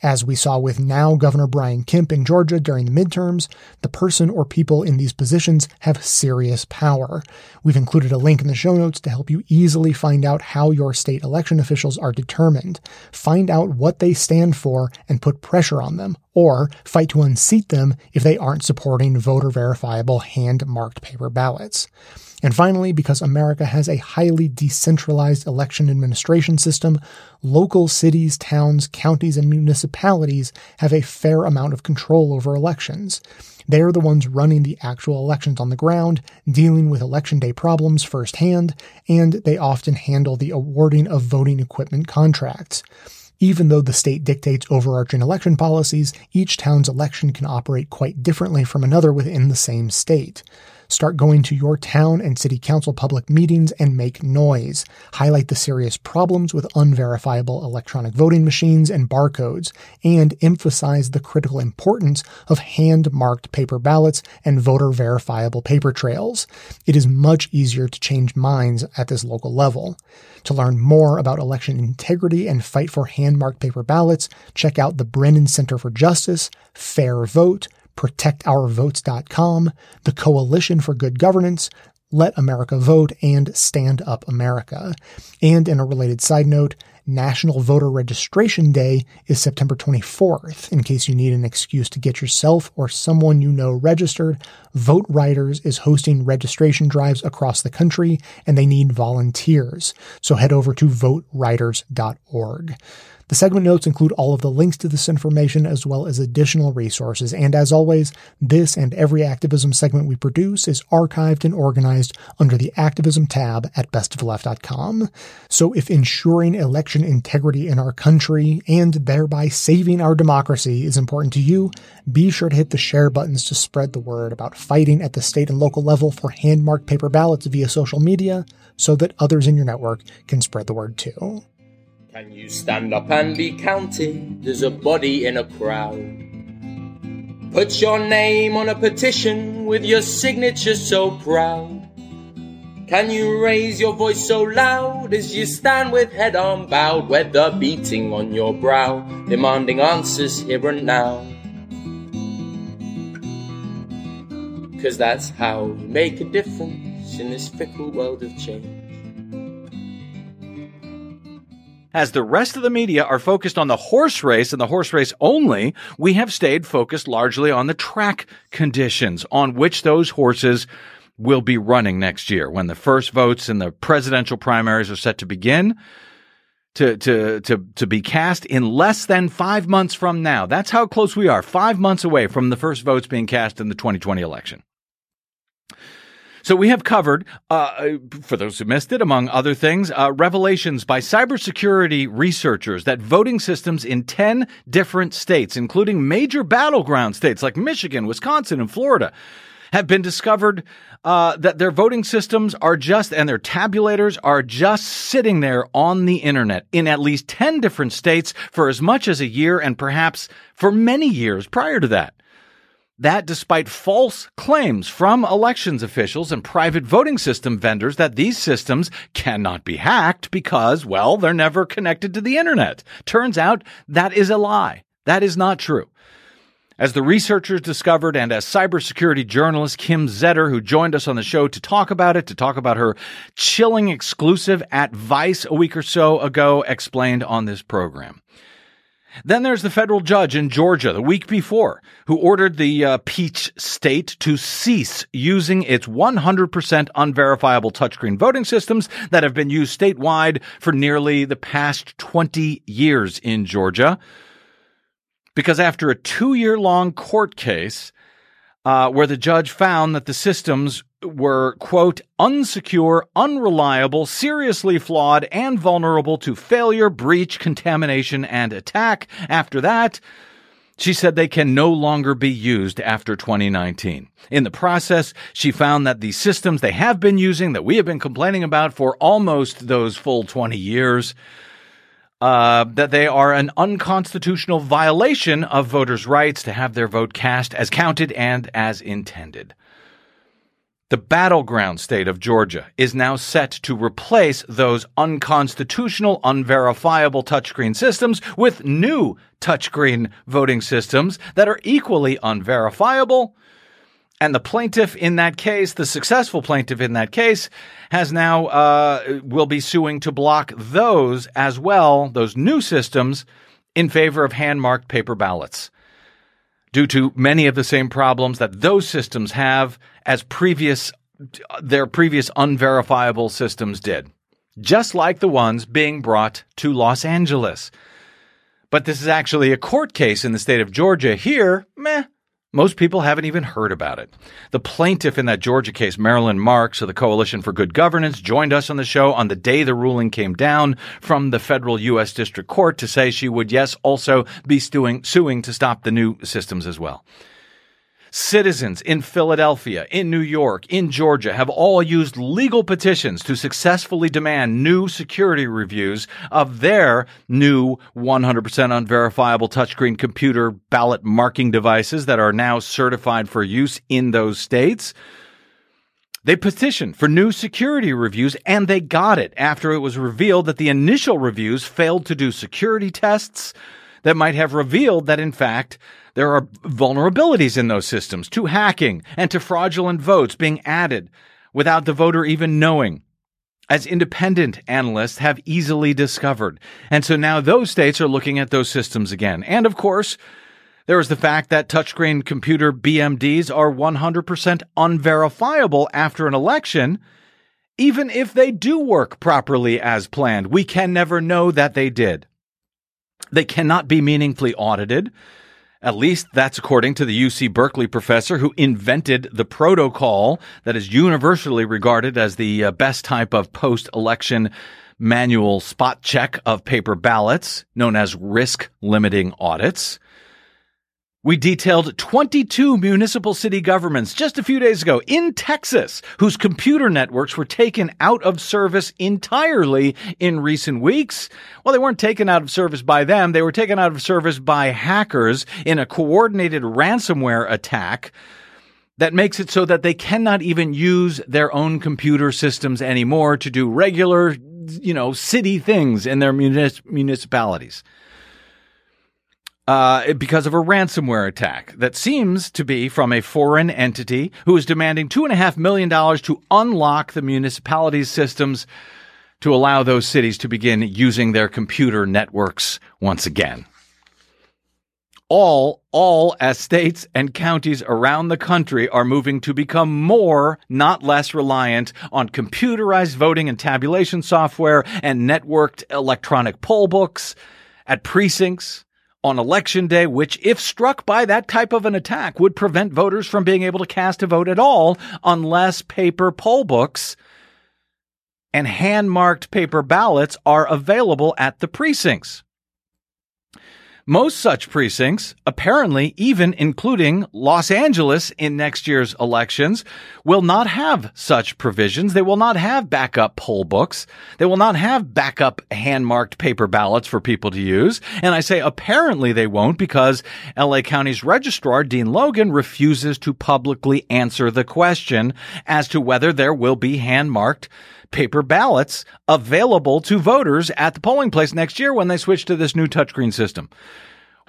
As we saw with now Governor Brian Kemp in Georgia during the midterms, the person or people in these positions have serious power. We've included a link in the show notes to help you easily find out how your state election officials are determined. Find out what they stand for and put pressure on them, or fight to unseat them if they aren't supporting voter verifiable hand marked paper ballots. And finally, because America has a highly decentralized election administration system, local cities, towns, counties, and municipalities have a fair amount of control over elections. They're the ones running the actual elections on the ground, dealing with election day problems firsthand, and they often handle the awarding of voting equipment contracts. Even though the state dictates overarching election policies, each town's election can operate quite differently from another within the same state. Start going to your town and city council public meetings and make noise. Highlight the serious problems with unverifiable electronic voting machines and barcodes, and emphasize the critical importance of hand marked paper ballots and voter verifiable paper trails. It is much easier to change minds at this local level. To learn more about election integrity and fight for hand marked paper ballots, check out the Brennan Center for Justice, FairVote, protectourvotes.com, the Coalition for Good Governance, Let America Vote, and Stand Up America. And in a related side note, National Voter Registration Day is September 24th. In case you need an excuse to get yourself or someone you know registered, VoteRiders is hosting registration drives across the country and they need volunteers. So head over to voteriders.org. The segment notes include all of the links to this information as well as additional resources. And as always, this and every activism segment we produce is archived and organized under the activism tab at bestoftheleft.com. So if ensuring election integrity in our country and thereby saving our democracy is important to you, be sure to hit the share buttons to spread the word about fighting at the state and local level for hand marked paper ballots via social media so that others in your network can spread the word too. Can you stand up and be counted as a body in a crowd? Put your name on a petition with your signature so proud. Can you raise your voice so loud as you stand with head on bowed, weather beating on your brow, demanding answers here and now? Cause that's how you make a difference in this fickle world of change. As the rest of the media are focused on the horse race and the horse race only, we have stayed focused largely on the track conditions on which those horses will be running next year when the first votes in the presidential primaries are set to begin to, to, to, to be cast in less than five months from now. That's how close we are. Five months away from the first votes being cast in the 2020 election. So we have covered, uh, for those who missed it, among other things, uh, revelations by cybersecurity researchers that voting systems in 10 different states, including major battleground states like Michigan, Wisconsin, and Florida, have been discovered uh, that their voting systems are just and their tabulators are just sitting there on the internet in at least 10 different states for as much as a year and perhaps for many years prior to that. That despite false claims from elections officials and private voting system vendors that these systems cannot be hacked because, well, they're never connected to the internet. Turns out that is a lie. That is not true. As the researchers discovered, and as cybersecurity journalist Kim Zetter, who joined us on the show to talk about it, to talk about her chilling exclusive at Vice a week or so ago, explained on this program. Then there's the federal judge in Georgia the week before who ordered the uh, Peach State to cease using its 100% unverifiable touchscreen voting systems that have been used statewide for nearly the past 20 years in Georgia. Because after a two year long court case, uh, where the judge found that the systems were, quote, unsecure, unreliable, seriously flawed, and vulnerable to failure, breach, contamination, and attack. After that, she said they can no longer be used after 2019. In the process, she found that the systems they have been using that we have been complaining about for almost those full 20 years uh, that they are an unconstitutional violation of voters' rights to have their vote cast as counted and as intended. The battleground state of Georgia is now set to replace those unconstitutional, unverifiable touchscreen systems with new touchscreen voting systems that are equally unverifiable. And the plaintiff in that case, the successful plaintiff in that case, has now uh, will be suing to block those as well, those new systems, in favor of hand marked paper ballots, due to many of the same problems that those systems have as previous their previous unverifiable systems did, just like the ones being brought to Los Angeles. But this is actually a court case in the state of Georgia. Here, meh, most people haven't even heard about it. The plaintiff in that Georgia case, Marilyn Marks of the Coalition for Good Governance, joined us on the show on the day the ruling came down from the federal U.S. District Court to say she would, yes, also be suing, suing to stop the new systems as well. Citizens in Philadelphia, in New York, in Georgia have all used legal petitions to successfully demand new security reviews of their new 100% unverifiable touchscreen computer ballot marking devices that are now certified for use in those states. They petitioned for new security reviews and they got it after it was revealed that the initial reviews failed to do security tests that might have revealed that, in fact, there are vulnerabilities in those systems to hacking and to fraudulent votes being added without the voter even knowing, as independent analysts have easily discovered. And so now those states are looking at those systems again. And of course, there is the fact that touchscreen computer BMDs are 100% unverifiable after an election. Even if they do work properly as planned, we can never know that they did. They cannot be meaningfully audited. At least that's according to the UC Berkeley professor who invented the protocol that is universally regarded as the uh, best type of post election manual spot check of paper ballots, known as risk limiting audits. We detailed 22 municipal city governments just a few days ago in Texas whose computer networks were taken out of service entirely in recent weeks. Well, they weren't taken out of service by them. They were taken out of service by hackers in a coordinated ransomware attack that makes it so that they cannot even use their own computer systems anymore to do regular, you know, city things in their municipalities uh, because of a ransomware attack that seems to be from a foreign entity who is demanding $2.5 million to unlock the municipality's systems to allow those cities to begin using their computer networks once again. All, all as states and counties around the country are moving to become more, not less reliant on computerized voting and tabulation software and networked electronic poll books at precincts on election day, which, if struck by that type of an attack, would prevent voters from being able to cast a vote at all unless paper poll books and hand marked paper ballots are available at the precincts. Most such precincts, apparently even including Los Angeles in next year's elections, will not have such provisions. They will not have backup poll books. They will not have backup hand-marked paper ballots for people to use. And I say apparently they won't because LA County's registrar, Dean Logan, refuses to publicly answer the question as to whether there will be hand-marked paper ballots available to voters at the polling place next year when they switch to this new touchscreen system.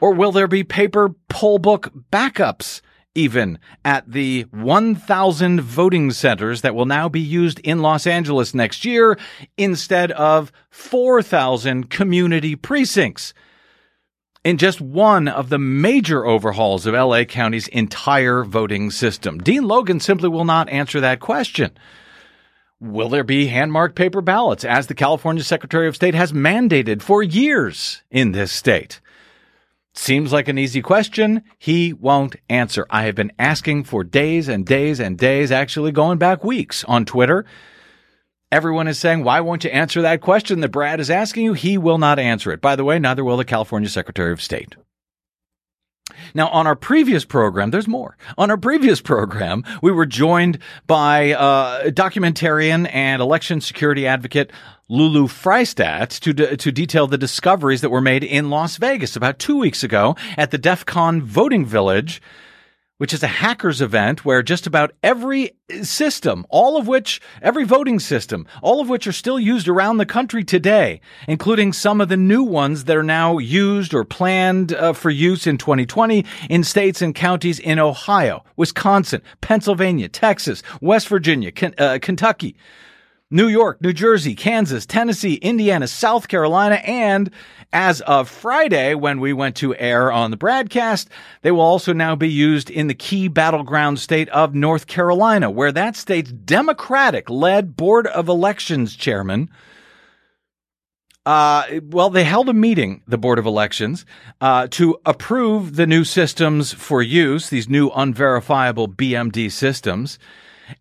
Or will there be paper poll book backups even at the 1,000 voting centers that will now be used in Los Angeles next year instead of 4,000 community precincts? in just one of the major overhauls of LA County's entire voting system. Dean Logan simply will not answer that question. Will there be hand marked paper ballots as the California Secretary of State has mandated for years in this state? Seems like an easy question. He won't answer. I have been asking for days and days and days, actually going back weeks on Twitter. Everyone is saying, why won't you answer that question that Brad is asking you? He will not answer it. By the way, neither will the California Secretary of State. Now, on our previous program, there's more. On our previous program, we were joined by uh, documentarian and election security advocate Lulu Friesdat to, de- to detail the discoveries that were made in Las Vegas about two weeks ago at the DEF CON voting village which is a hackers event where just about every system, all of which, every voting system, all of which are still used around the country today, including some of the new ones that are now used or planned uh, for use in 2020 in states and counties in Ohio, Wisconsin, Pennsylvania, Texas, West Virginia, uh, Kentucky, New York, New Jersey, Kansas, Tennessee, Indiana, South Carolina, and as of Friday, when we went to air on the broadcast, they will also now be used in the key battleground state of North Carolina, where that state's Democratic led Board of Elections chairman uh, well, they held a meeting, the Board of Elections, uh, to approve the new systems for use, these new unverifiable BMD systems.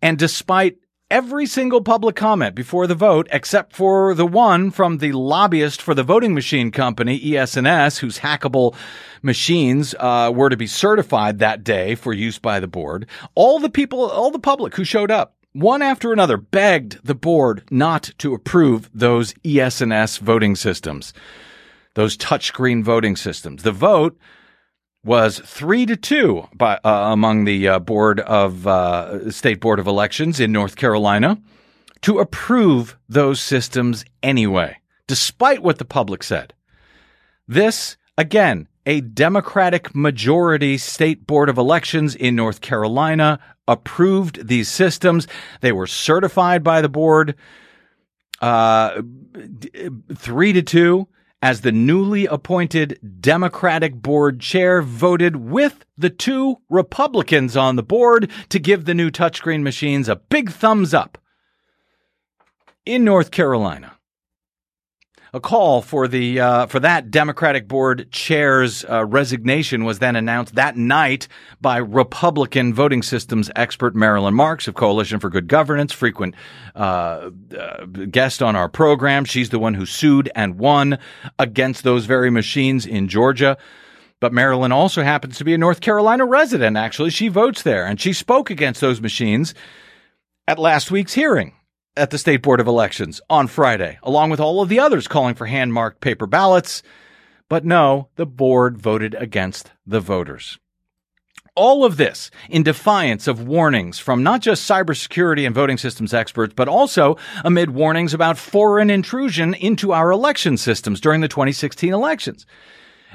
And despite every single public comment before the vote, except for the one from the lobbyist for the voting machine company, ES&S, whose hackable machines uh, were to be certified that day for use by the board. All the people, all the public who showed up, one after another, begged the board not to approve those ES&S voting systems, those touchscreen voting systems. The vote was three to two by, uh, among the uh, board of uh, state board of elections in North Carolina to approve those systems anyway, despite what the public said. This again, a Democratic majority state board of elections in North Carolina approved these systems. They were certified by the board, uh, three to two as the newly appointed Democratic board chair voted with the two Republicans on the board to give the new touchscreen machines a big thumbs up. In North Carolina, a call for the uh, for that Democratic board chair's uh, resignation was then announced that night by Republican voting systems expert Marilyn Marks of Coalition for Good Governance, frequent uh, uh, guest on our program. She's the one who sued and won against those very machines in Georgia. But Marilyn also happens to be a North Carolina resident. Actually, she votes there, and she spoke against those machines at last week's hearing at the State Board of Elections on Friday, along with all of the others calling for hand marked paper ballots. But no, the board voted against the voters. All of this in defiance of warnings from not just cybersecurity and voting systems experts, but also amid warnings about foreign intrusion into our election systems during the 2016 elections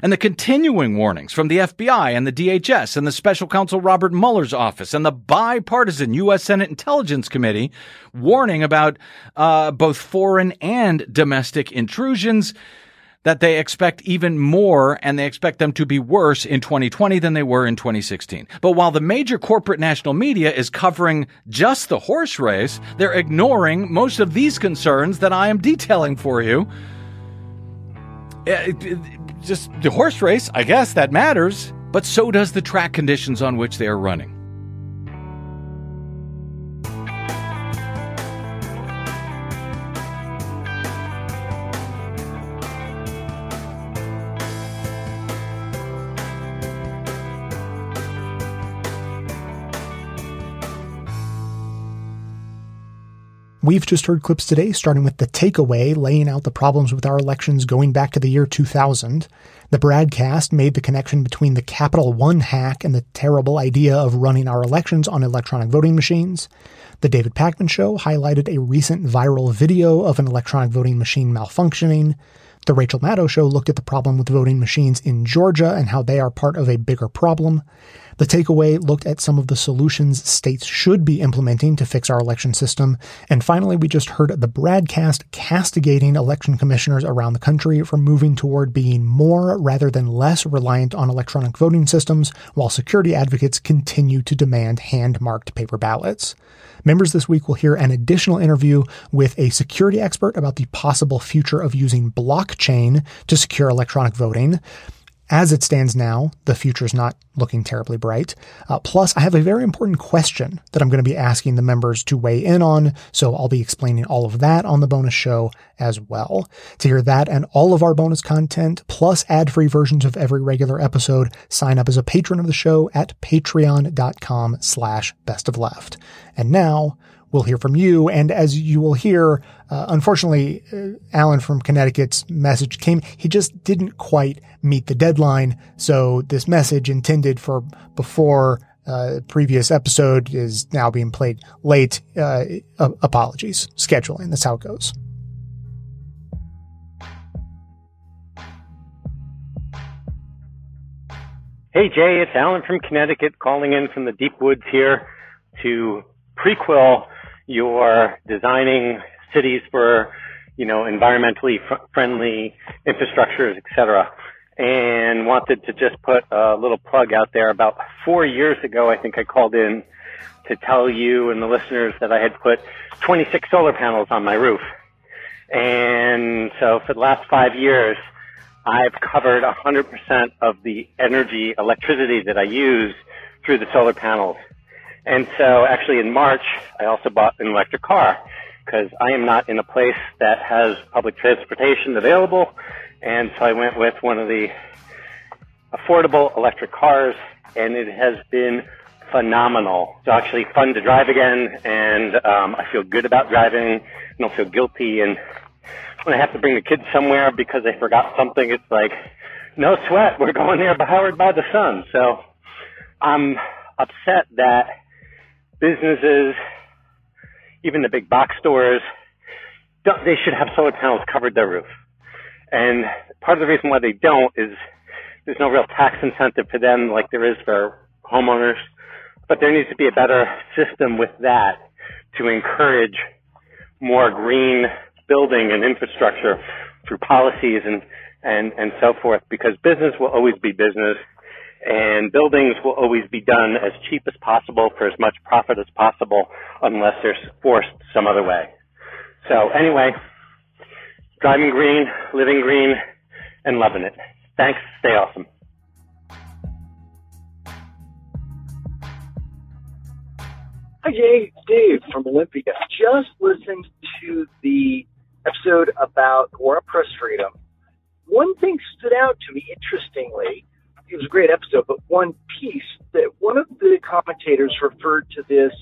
and the continuing warnings from the FBI and the DHS and the special counsel Robert Mueller's office and the bipartisan U.S. Senate Intelligence Committee warning about uh, both foreign and domestic intrusions that they expect even more and they expect them to be worse in 2020 than they were in 2016. But while the major corporate national media is covering just the horse race, they're ignoring most of these concerns that I am detailing for you. Uh, just the horse race, I guess that matters, but so does the track conditions on which they are running. We've just heard clips today, starting with the takeaway, laying out the problems with our elections going back to the year 2000. The broadcast made the connection between the Capital One hack and the terrible idea of running our elections on electronic voting machines. The David Pakman Show highlighted a recent viral video of an electronic voting machine malfunctioning. The Rachel Maddow Show looked at the problem with voting machines in Georgia and how they are part of a bigger problem. The takeaway looked at some of the solutions states should be implementing to fix our election system. And finally, we just heard the broadcast castigating election commissioners around the country for moving toward being more rather than less reliant on electronic voting systems, while security advocates continue to demand hand marked paper ballots. Members this week will hear an additional interview with a security expert about the possible future of using blockchain to secure electronic voting. As it stands now, the future is not looking terribly bright. Uh, plus, I have a very important question that I'm going to be asking the members to weigh in on, so I'll be explaining all of that on the bonus show as well. To hear that and all of our bonus content, plus ad-free versions of every regular episode, sign up as a patron of the show at patreon.com slash bestofleft. And now, we'll hear from you. And as you will hear, uh, unfortunately, uh, Alan from Connecticut's message came. He just didn't quite meet the deadline. So this message intended for before uh, previous episode is now being played late. Uh, apologies. Scheduling. That's how it goes. Hey Jay, it's Alan from Connecticut calling in from the deep woods here to prequel your designing cities for, you know, environmentally fr- friendly infrastructures, etc. And wanted to just put a little plug out there. About four years ago, I think I called in to tell you and the listeners that I had put 26 solar panels on my roof. And so for the last five years, I've covered 100% of the energy, electricity that I use through the solar panels. And so actually in March, I also bought an electric car because I am not in a place that has public transportation available. And so I went with one of the affordable electric cars and it has been phenomenal. It's actually fun to drive again and um, I feel good about driving. And I don't feel guilty. And when I have to bring the kids somewhere because they forgot something, it's like, no sweat. We're going there powered by the sun. So I'm upset that businesses, even the big box stores, they should have solar panels covered their roof. And part of the reason why they don't is there's no real tax incentive for them like there is for homeowners. But there needs to be a better system with that to encourage more green building and infrastructure through policies and, and, and so forth because business will always be business and buildings will always be done as cheap as possible for as much profit as possible unless they're forced some other way. So anyway, driving green, living green, and loving it. Thanks. Stay awesome. Hi, Jay. Dave from Olympia. Just listened to the episode about war press freedom. One thing stood out to me interestingly it was a great episode, but one piece that one of the commentators referred to this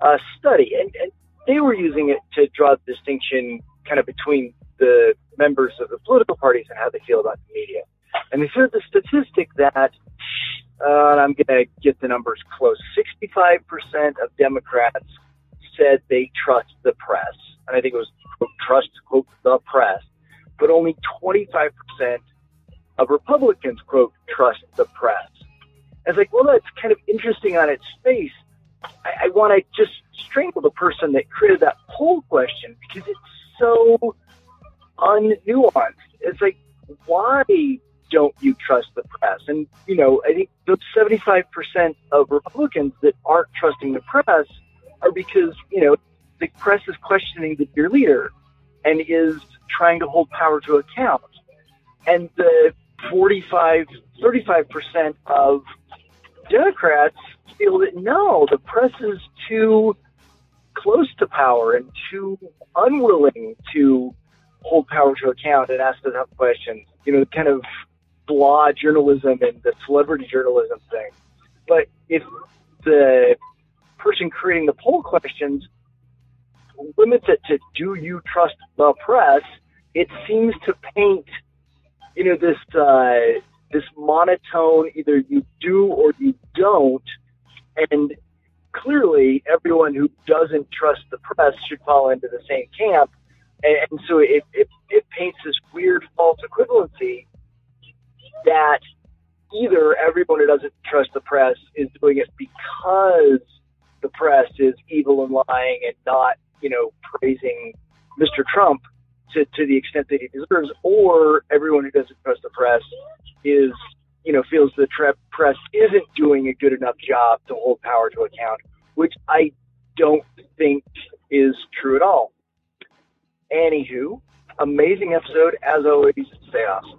uh, study, and, and they were using it to draw the distinction kind of between the members of the political parties and how they feel about the media. And they said the statistic that, uh, I'm going to get the numbers close, 65% of Democrats said they trust the press. And I think it was, trust, quote, the press. But only 25% of Republicans, quote, trust the press. I was like, well, that's kind of interesting on its face. I, I want to just strangle the person that created that poll question because it's so unnuanced. It's like, why don't you trust the press? And, you know, I think the 75% of Republicans that aren't trusting the press are because, you know, the press is questioning the, your leader and is trying to hold power to account. And the 45, 35% of Democrats feel that no, the press is too close to power and too unwilling to hold power to account and ask the tough questions. You know, the kind of blah journalism and the celebrity journalism thing. But if the person creating the poll questions limits it to do you trust the press, it seems to paint you know this uh, this monotone either you do or you don't, and clearly everyone who doesn't trust the press should fall into the same camp, and, and so it, it it paints this weird false equivalency that either everyone who doesn't trust the press is doing it because the press is evil and lying and not you know praising Mr. Trump extent that he deserves, or everyone who doesn't trust the press is, you know, feels the tre- press isn't doing a good enough job to hold power to account, which I don't think is true at all. Anywho, amazing episode as always. Stay awesome.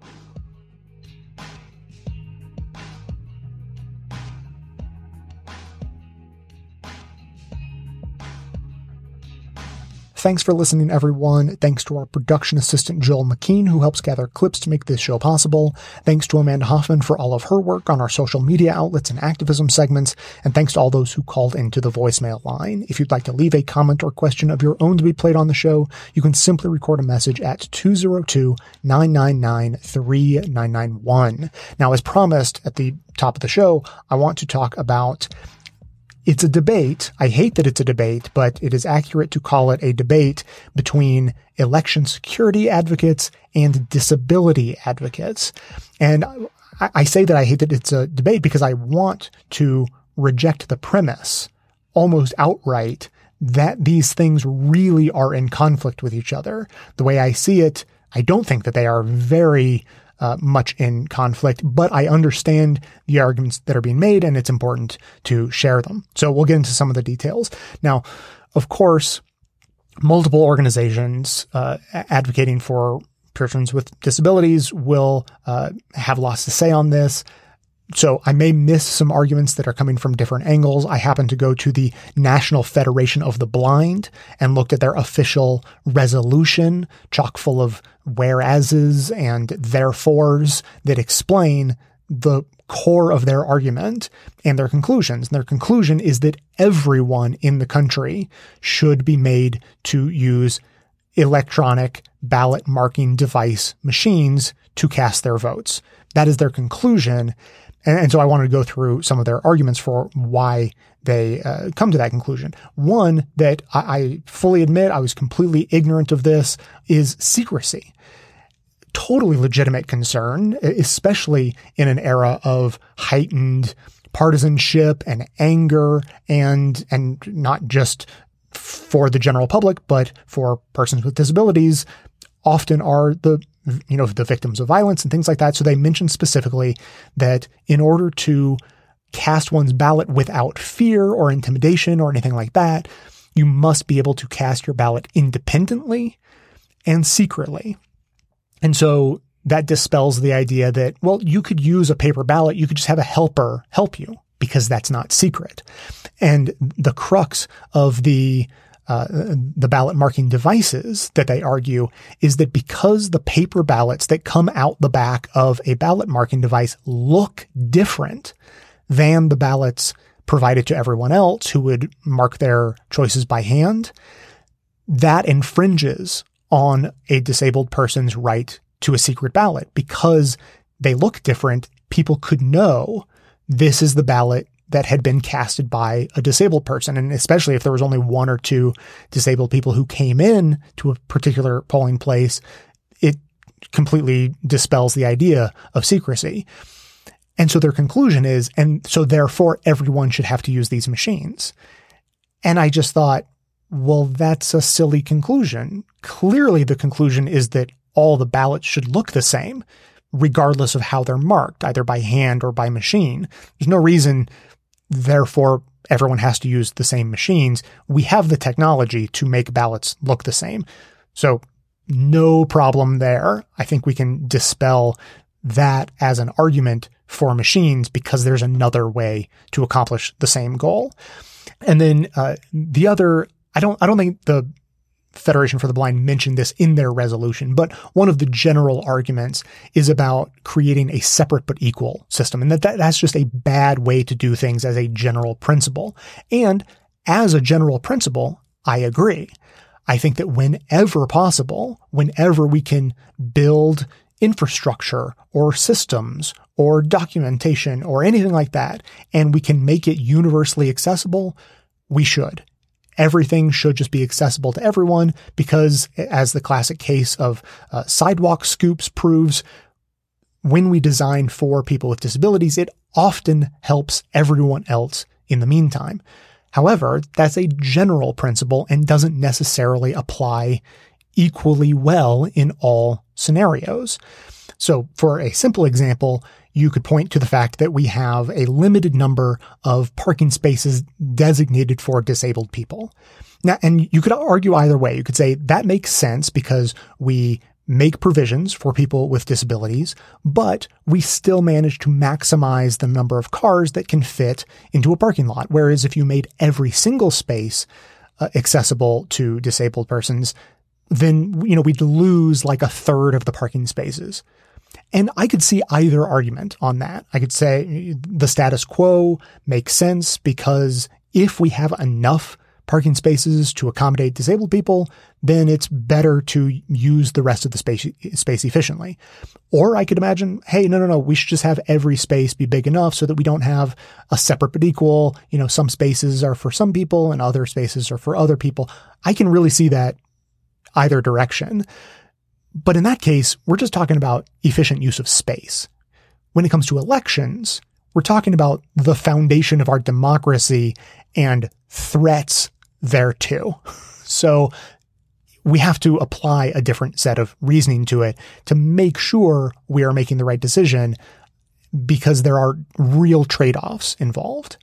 Thanks for listening, everyone. Thanks to our production assistant, Joel McKean, who helps gather clips to make this show possible. Thanks to Amanda Hoffman for all of her work on our social media outlets and activism segments. And thanks to all those who called into the voicemail line. If you'd like to leave a comment or question of your own to be played on the show, you can simply record a message at 202-999-3991. Now, as promised at the top of the show, I want to talk about it's a debate. I hate that it's a debate, but it is accurate to call it a debate between election security advocates and disability advocates. And I, I say that I hate that it's a debate because I want to reject the premise almost outright that these things really are in conflict with each other. The way I see it, I don't think that they are very uh, much in conflict, but I understand the arguments that are being made and it's important to share them. So we'll get into some of the details. Now, of course, multiple organizations uh, advocating for persons with disabilities will uh, have lots to say on this. So I may miss some arguments that are coming from different angles. I happen to go to the National Federation of the Blind and looked at their official resolution, chock full of whereases and therefores that explain the core of their argument and their conclusions. And their conclusion is that everyone in the country should be made to use electronic ballot marking device machines to cast their votes. That is their conclusion. And, and so I wanted to go through some of their arguments for why they uh, come to that conclusion. One that I, I fully admit I was completely ignorant of this is secrecy. Totally legitimate concern, especially in an era of heightened partisanship and anger and and not just for the general public, but for persons with disabilities, often are the you know, the victims of violence and things like that. So they mentioned specifically that in order to cast one's ballot without fear or intimidation or anything like that, you must be able to cast your ballot independently and secretly. And so that dispels the idea that, well, you could use a paper ballot. You could just have a helper help you because that's not secret. And the crux of the uh, the ballot marking devices that they argue is that because the paper ballots that come out the back of a ballot marking device look different than the ballots provided to everyone else who would mark their choices by hand, that infringes on a disabled person's right to a secret ballot because they look different. People could know this is the ballot that had been casted by a disabled person. And especially if there was only one or two disabled people who came in to a particular polling place, it completely dispels the idea of secrecy. And so their conclusion is, and so therefore everyone should have to use these machines. And I just thought, well, that's a silly conclusion. Clearly the conclusion is that all the ballots should look the same, regardless of how they're marked, either by hand or by machine. There's no reason Therefore, everyone has to use the same machines. We have the technology to make ballots look the same. So no problem there. I think we can dispel that as an argument for machines because there's another way to accomplish the same goal. And then uh, the other, I don't, I don't think the Federation for the Blind mentioned this in their resolution, but one of the general arguments is about creating a separate but equal system, and that, that that's just a bad way to do things as a general principle. And as a general principle, I agree. I think that whenever possible, whenever we can build infrastructure or systems or documentation or anything like that, and we can make it universally accessible, we should everything should just be accessible to everyone because as the classic case of uh, sidewalk scoops proves, when we design for people with disabilities, it often helps everyone else in the meantime. However, that's a general principle and doesn't necessarily apply equally well in all scenarios. So for a simple example, you could point to the fact that we have a limited number of parking spaces designated for disabled people. Now, and you could argue either way. You could say that makes sense because we make provisions for people with disabilities, but we still manage to maximize the number of cars that can fit into a parking lot. Whereas if you made every single space uh, accessible to disabled persons, then, you know, we'd lose like a third of the parking spaces. And I could see either argument on that. I could say the status quo makes sense because if we have enough parking spaces to accommodate disabled people, then it's better to use the rest of the space, space efficiently. Or I could imagine, hey, no, no, no, we should just have every space be big enough so that we don't have a separate but equal, you know, some spaces are for some people and other spaces are for other people. I can really see that either direction. But in that case, we're just talking about efficient use of space. When it comes to elections, we're talking about the foundation of our democracy and threats thereto. So we have to apply a different set of reasoning to it to make sure we are making the right decision because there are real trade-offs involved.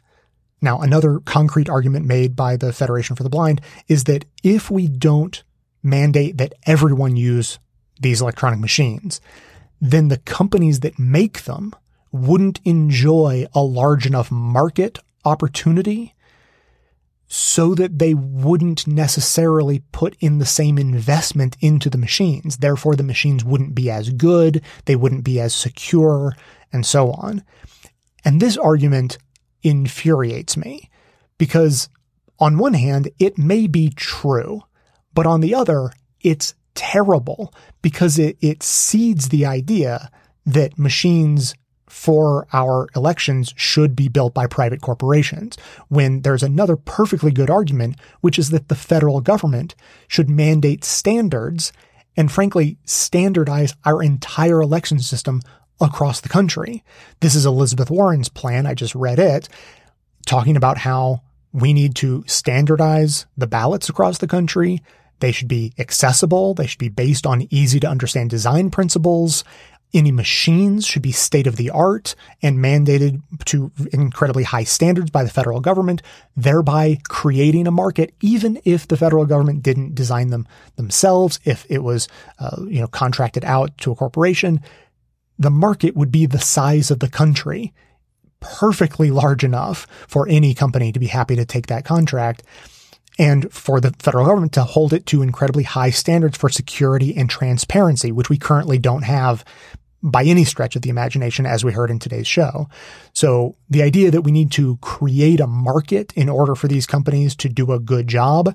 Now, another concrete argument made by the Federation for the Blind is that if we don't mandate that everyone use these electronic machines, then the companies that make them wouldn't enjoy a large enough market opportunity so that they wouldn't necessarily put in the same investment into the machines. Therefore, the machines wouldn't be as good, they wouldn't be as secure, and so on. And this argument infuriates me because on one hand, it may be true, but on the other, it's terrible because it, it seeds the idea that machines for our elections should be built by private corporations when there's another perfectly good argument, which is that the federal government should mandate standards and frankly standardize our entire election system across the country. This is Elizabeth Warren's plan. I just read it talking about how we need to standardize the ballots across the country. They should be accessible. They should be based on easy to understand design principles. Any machines should be state of the art and mandated to incredibly high standards by the federal government, thereby creating a market, even if the federal government didn't design them themselves, if it was, uh, you know, contracted out to a corporation. The market would be the size of the country, perfectly large enough for any company to be happy to take that contract and for the federal government to hold it to incredibly high standards for security and transparency, which we currently don't have by any stretch of the imagination, as we heard in today's show. So the idea that we need to create a market in order for these companies to do a good job,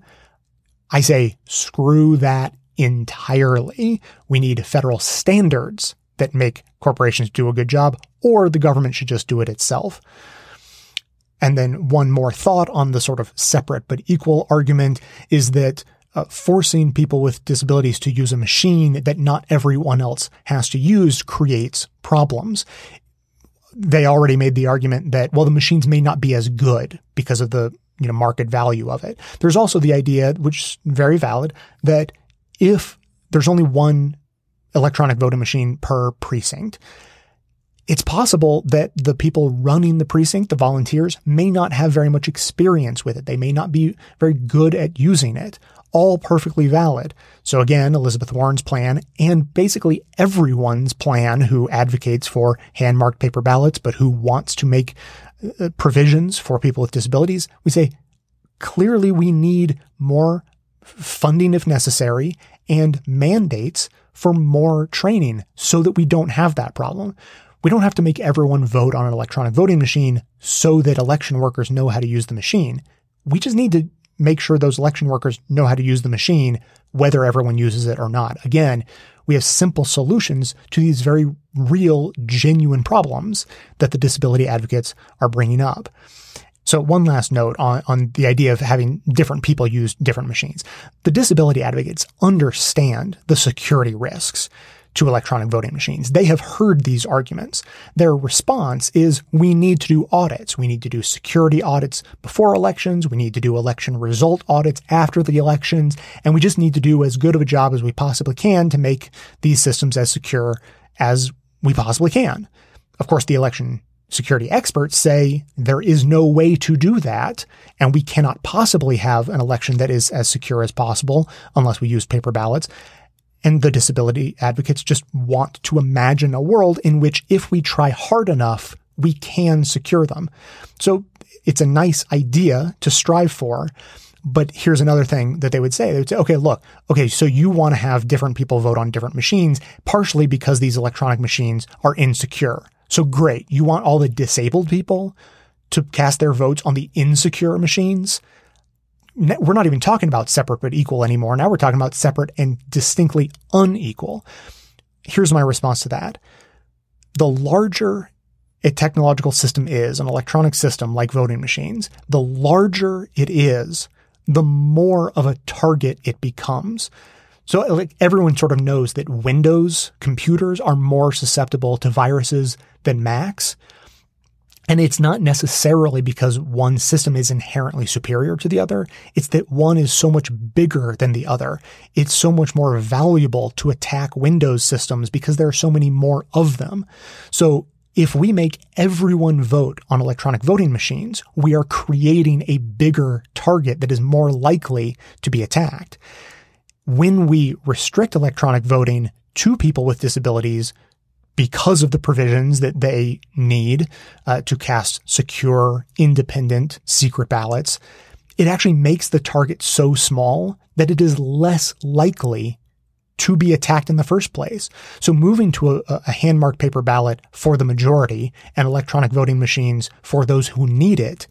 I say screw that entirely. We need federal standards that make corporations do a good job, or the government should just do it itself. And then one more thought on the sort of separate but equal argument is that uh, forcing people with disabilities to use a machine that not everyone else has to use creates problems. They already made the argument that, well, the machines may not be as good because of the you know, market value of it. There's also the idea, which is very valid, that if there's only one electronic voting machine per precinct, it's possible that the people running the precinct, the volunteers, may not have very much experience with it. They may not be very good at using it all perfectly valid. So again, Elizabeth Warren's plan and basically everyone's plan who advocates for hand marked paper ballots, but who wants to make uh, provisions for people with disabilities, we say clearly we need more funding if necessary and mandates for more training so that we don't have that problem. We don't have to make everyone vote on an electronic voting machine so that election workers know how to use the machine. We just need to make sure those election workers know how to use the machine, whether everyone uses it or not. Again, we have simple solutions to these very real, genuine problems that the disability advocates are bringing up. So one last note on, on the idea of having different people use different machines. The disability advocates understand the security risks to electronic voting machines. They have heard these arguments. Their response is we need to do audits. We need to do security audits before elections. We need to do election result audits after the elections. And we just need to do as good of a job as we possibly can to make these systems as secure as we possibly can. Of course, the election security experts say there is no way to do that, and we cannot possibly have an election that is as secure as possible unless we use paper ballots. And the disability advocates just want to imagine a world in which if we try hard enough, we can secure them. So it's a nice idea to strive for. But here's another thing that they would say. They would say, okay, look, okay, so you want to have different people vote on different machines, partially because these electronic machines are insecure. So great. You want all the disabled people to cast their votes on the insecure machines? We're not even talking about separate but equal anymore. Now we're talking about separate and distinctly unequal. Here's my response to that. The larger a technological system is, an electronic system like voting machines, the larger it is, the more of a target it becomes. So like everyone sort of knows that Windows computers are more susceptible to viruses than Macs. And it's not necessarily because one system is inherently superior to the other. It's that one is so much bigger than the other. It's so much more valuable to attack Windows systems because there are so many more of them. So if we make everyone vote on electronic voting machines, we are creating a bigger target that is more likely to be attacked. When we restrict electronic voting to people with disabilities, because of the provisions that they need uh, to cast secure, independent, secret ballots, it actually makes the target so small that it is less likely to be attacked in the first place. So moving to a, a hand marked paper ballot for the majority and electronic voting machines for those who need it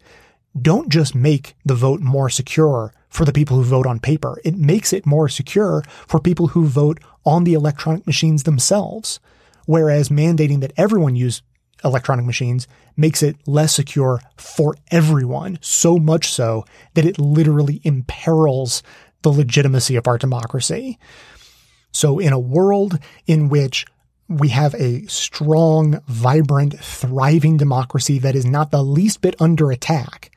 don't just make the vote more secure for the people who vote on paper. It makes it more secure for people who vote on the electronic machines themselves. Whereas mandating that everyone use electronic machines makes it less secure for everyone, so much so that it literally imperils the legitimacy of our democracy. So in a world in which we have a strong, vibrant, thriving democracy that is not the least bit under attack,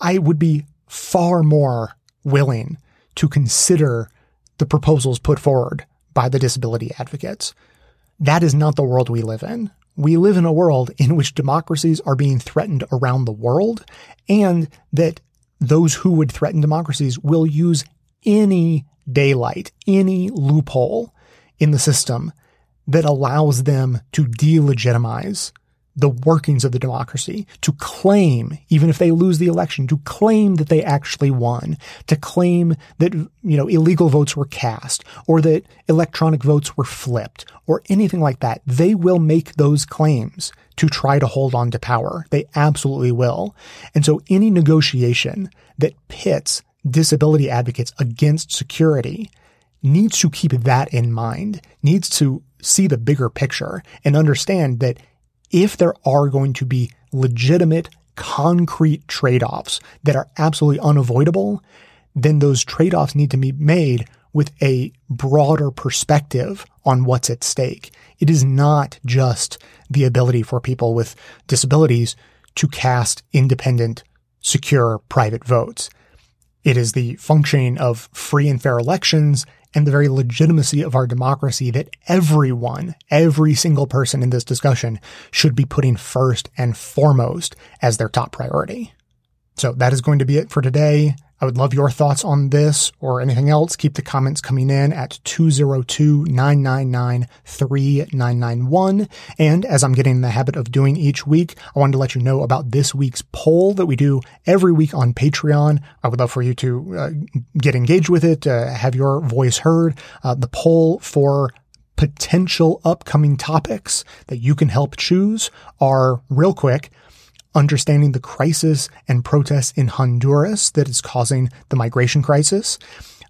I would be far more willing to consider the proposals put forward by the disability advocates. That is not the world we live in. We live in a world in which democracies are being threatened around the world and that those who would threaten democracies will use any daylight, any loophole in the system that allows them to delegitimize the workings of the democracy, to claim, even if they lose the election, to claim that they actually won, to claim that, you know, illegal votes were cast or that electronic votes were flipped or anything like that. They will make those claims to try to hold on to power. They absolutely will. And so any negotiation that pits disability advocates against security needs to keep that in mind, needs to see the bigger picture and understand that if there are going to be legitimate, concrete trade-offs that are absolutely unavoidable, then those trade-offs need to be made with a broader perspective on what's at stake. It is not just the ability for people with disabilities to cast independent, secure private votes. It is the functioning of free and fair elections and the very legitimacy of our democracy that everyone, every single person in this discussion should be putting first and foremost as their top priority. So that is going to be it for today. I would love your thoughts on this or anything else. Keep the comments coming in at 202-999-3991. And as I'm getting in the habit of doing each week, I wanted to let you know about this week's poll that we do every week on Patreon. I would love for you to uh, get engaged with it, uh, have your voice heard. Uh, the poll for potential upcoming topics that you can help choose are real quick understanding the crisis and protests in Honduras that is causing the migration crisis.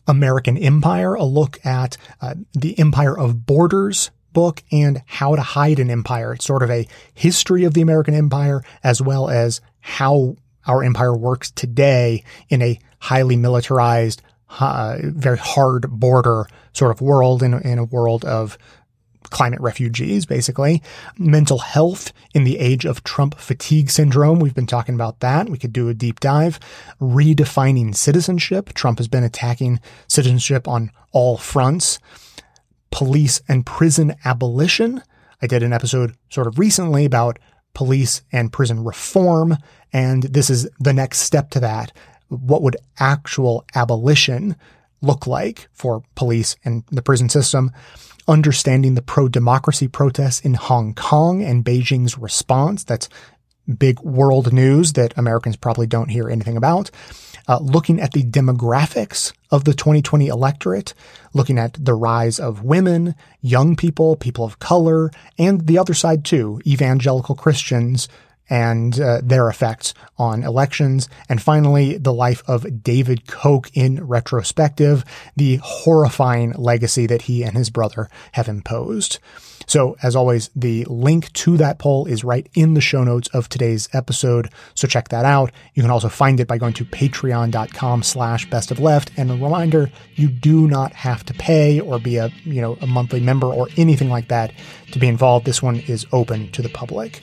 American Empire, a look at uh, the empire of borders book and how to hide an empire. It's sort of a history of the American empire as well as how our empire works today in a highly militarized, uh, very hard border sort of world in, in a world of climate refugees, basically. Mental health in the age of Trump fatigue syndrome. We've been talking about that. We could do a deep dive. Redefining citizenship. Trump has been attacking citizenship on all fronts. Police and prison abolition. I did an episode sort of recently about police and prison reform. And this is the next step to that. What would actual abolition look like for police and the prison system? Understanding the pro democracy protests in Hong Kong and Beijing's response. That's big world news that Americans probably don't hear anything about. Uh, looking at the demographics of the 2020 electorate, looking at the rise of women, young people, people of color, and the other side too, evangelical Christians and uh, their effects on elections. And finally, the life of David Koch in retrospective, the horrifying legacy that he and his brother have imposed. So as always, the link to that poll is right in the show notes of today's episode. So check that out. You can also find it by going to patreon.com slash best of left. And a reminder, you do not have to pay or be a, you know, a monthly member or anything like that to be involved. This one is open to the public.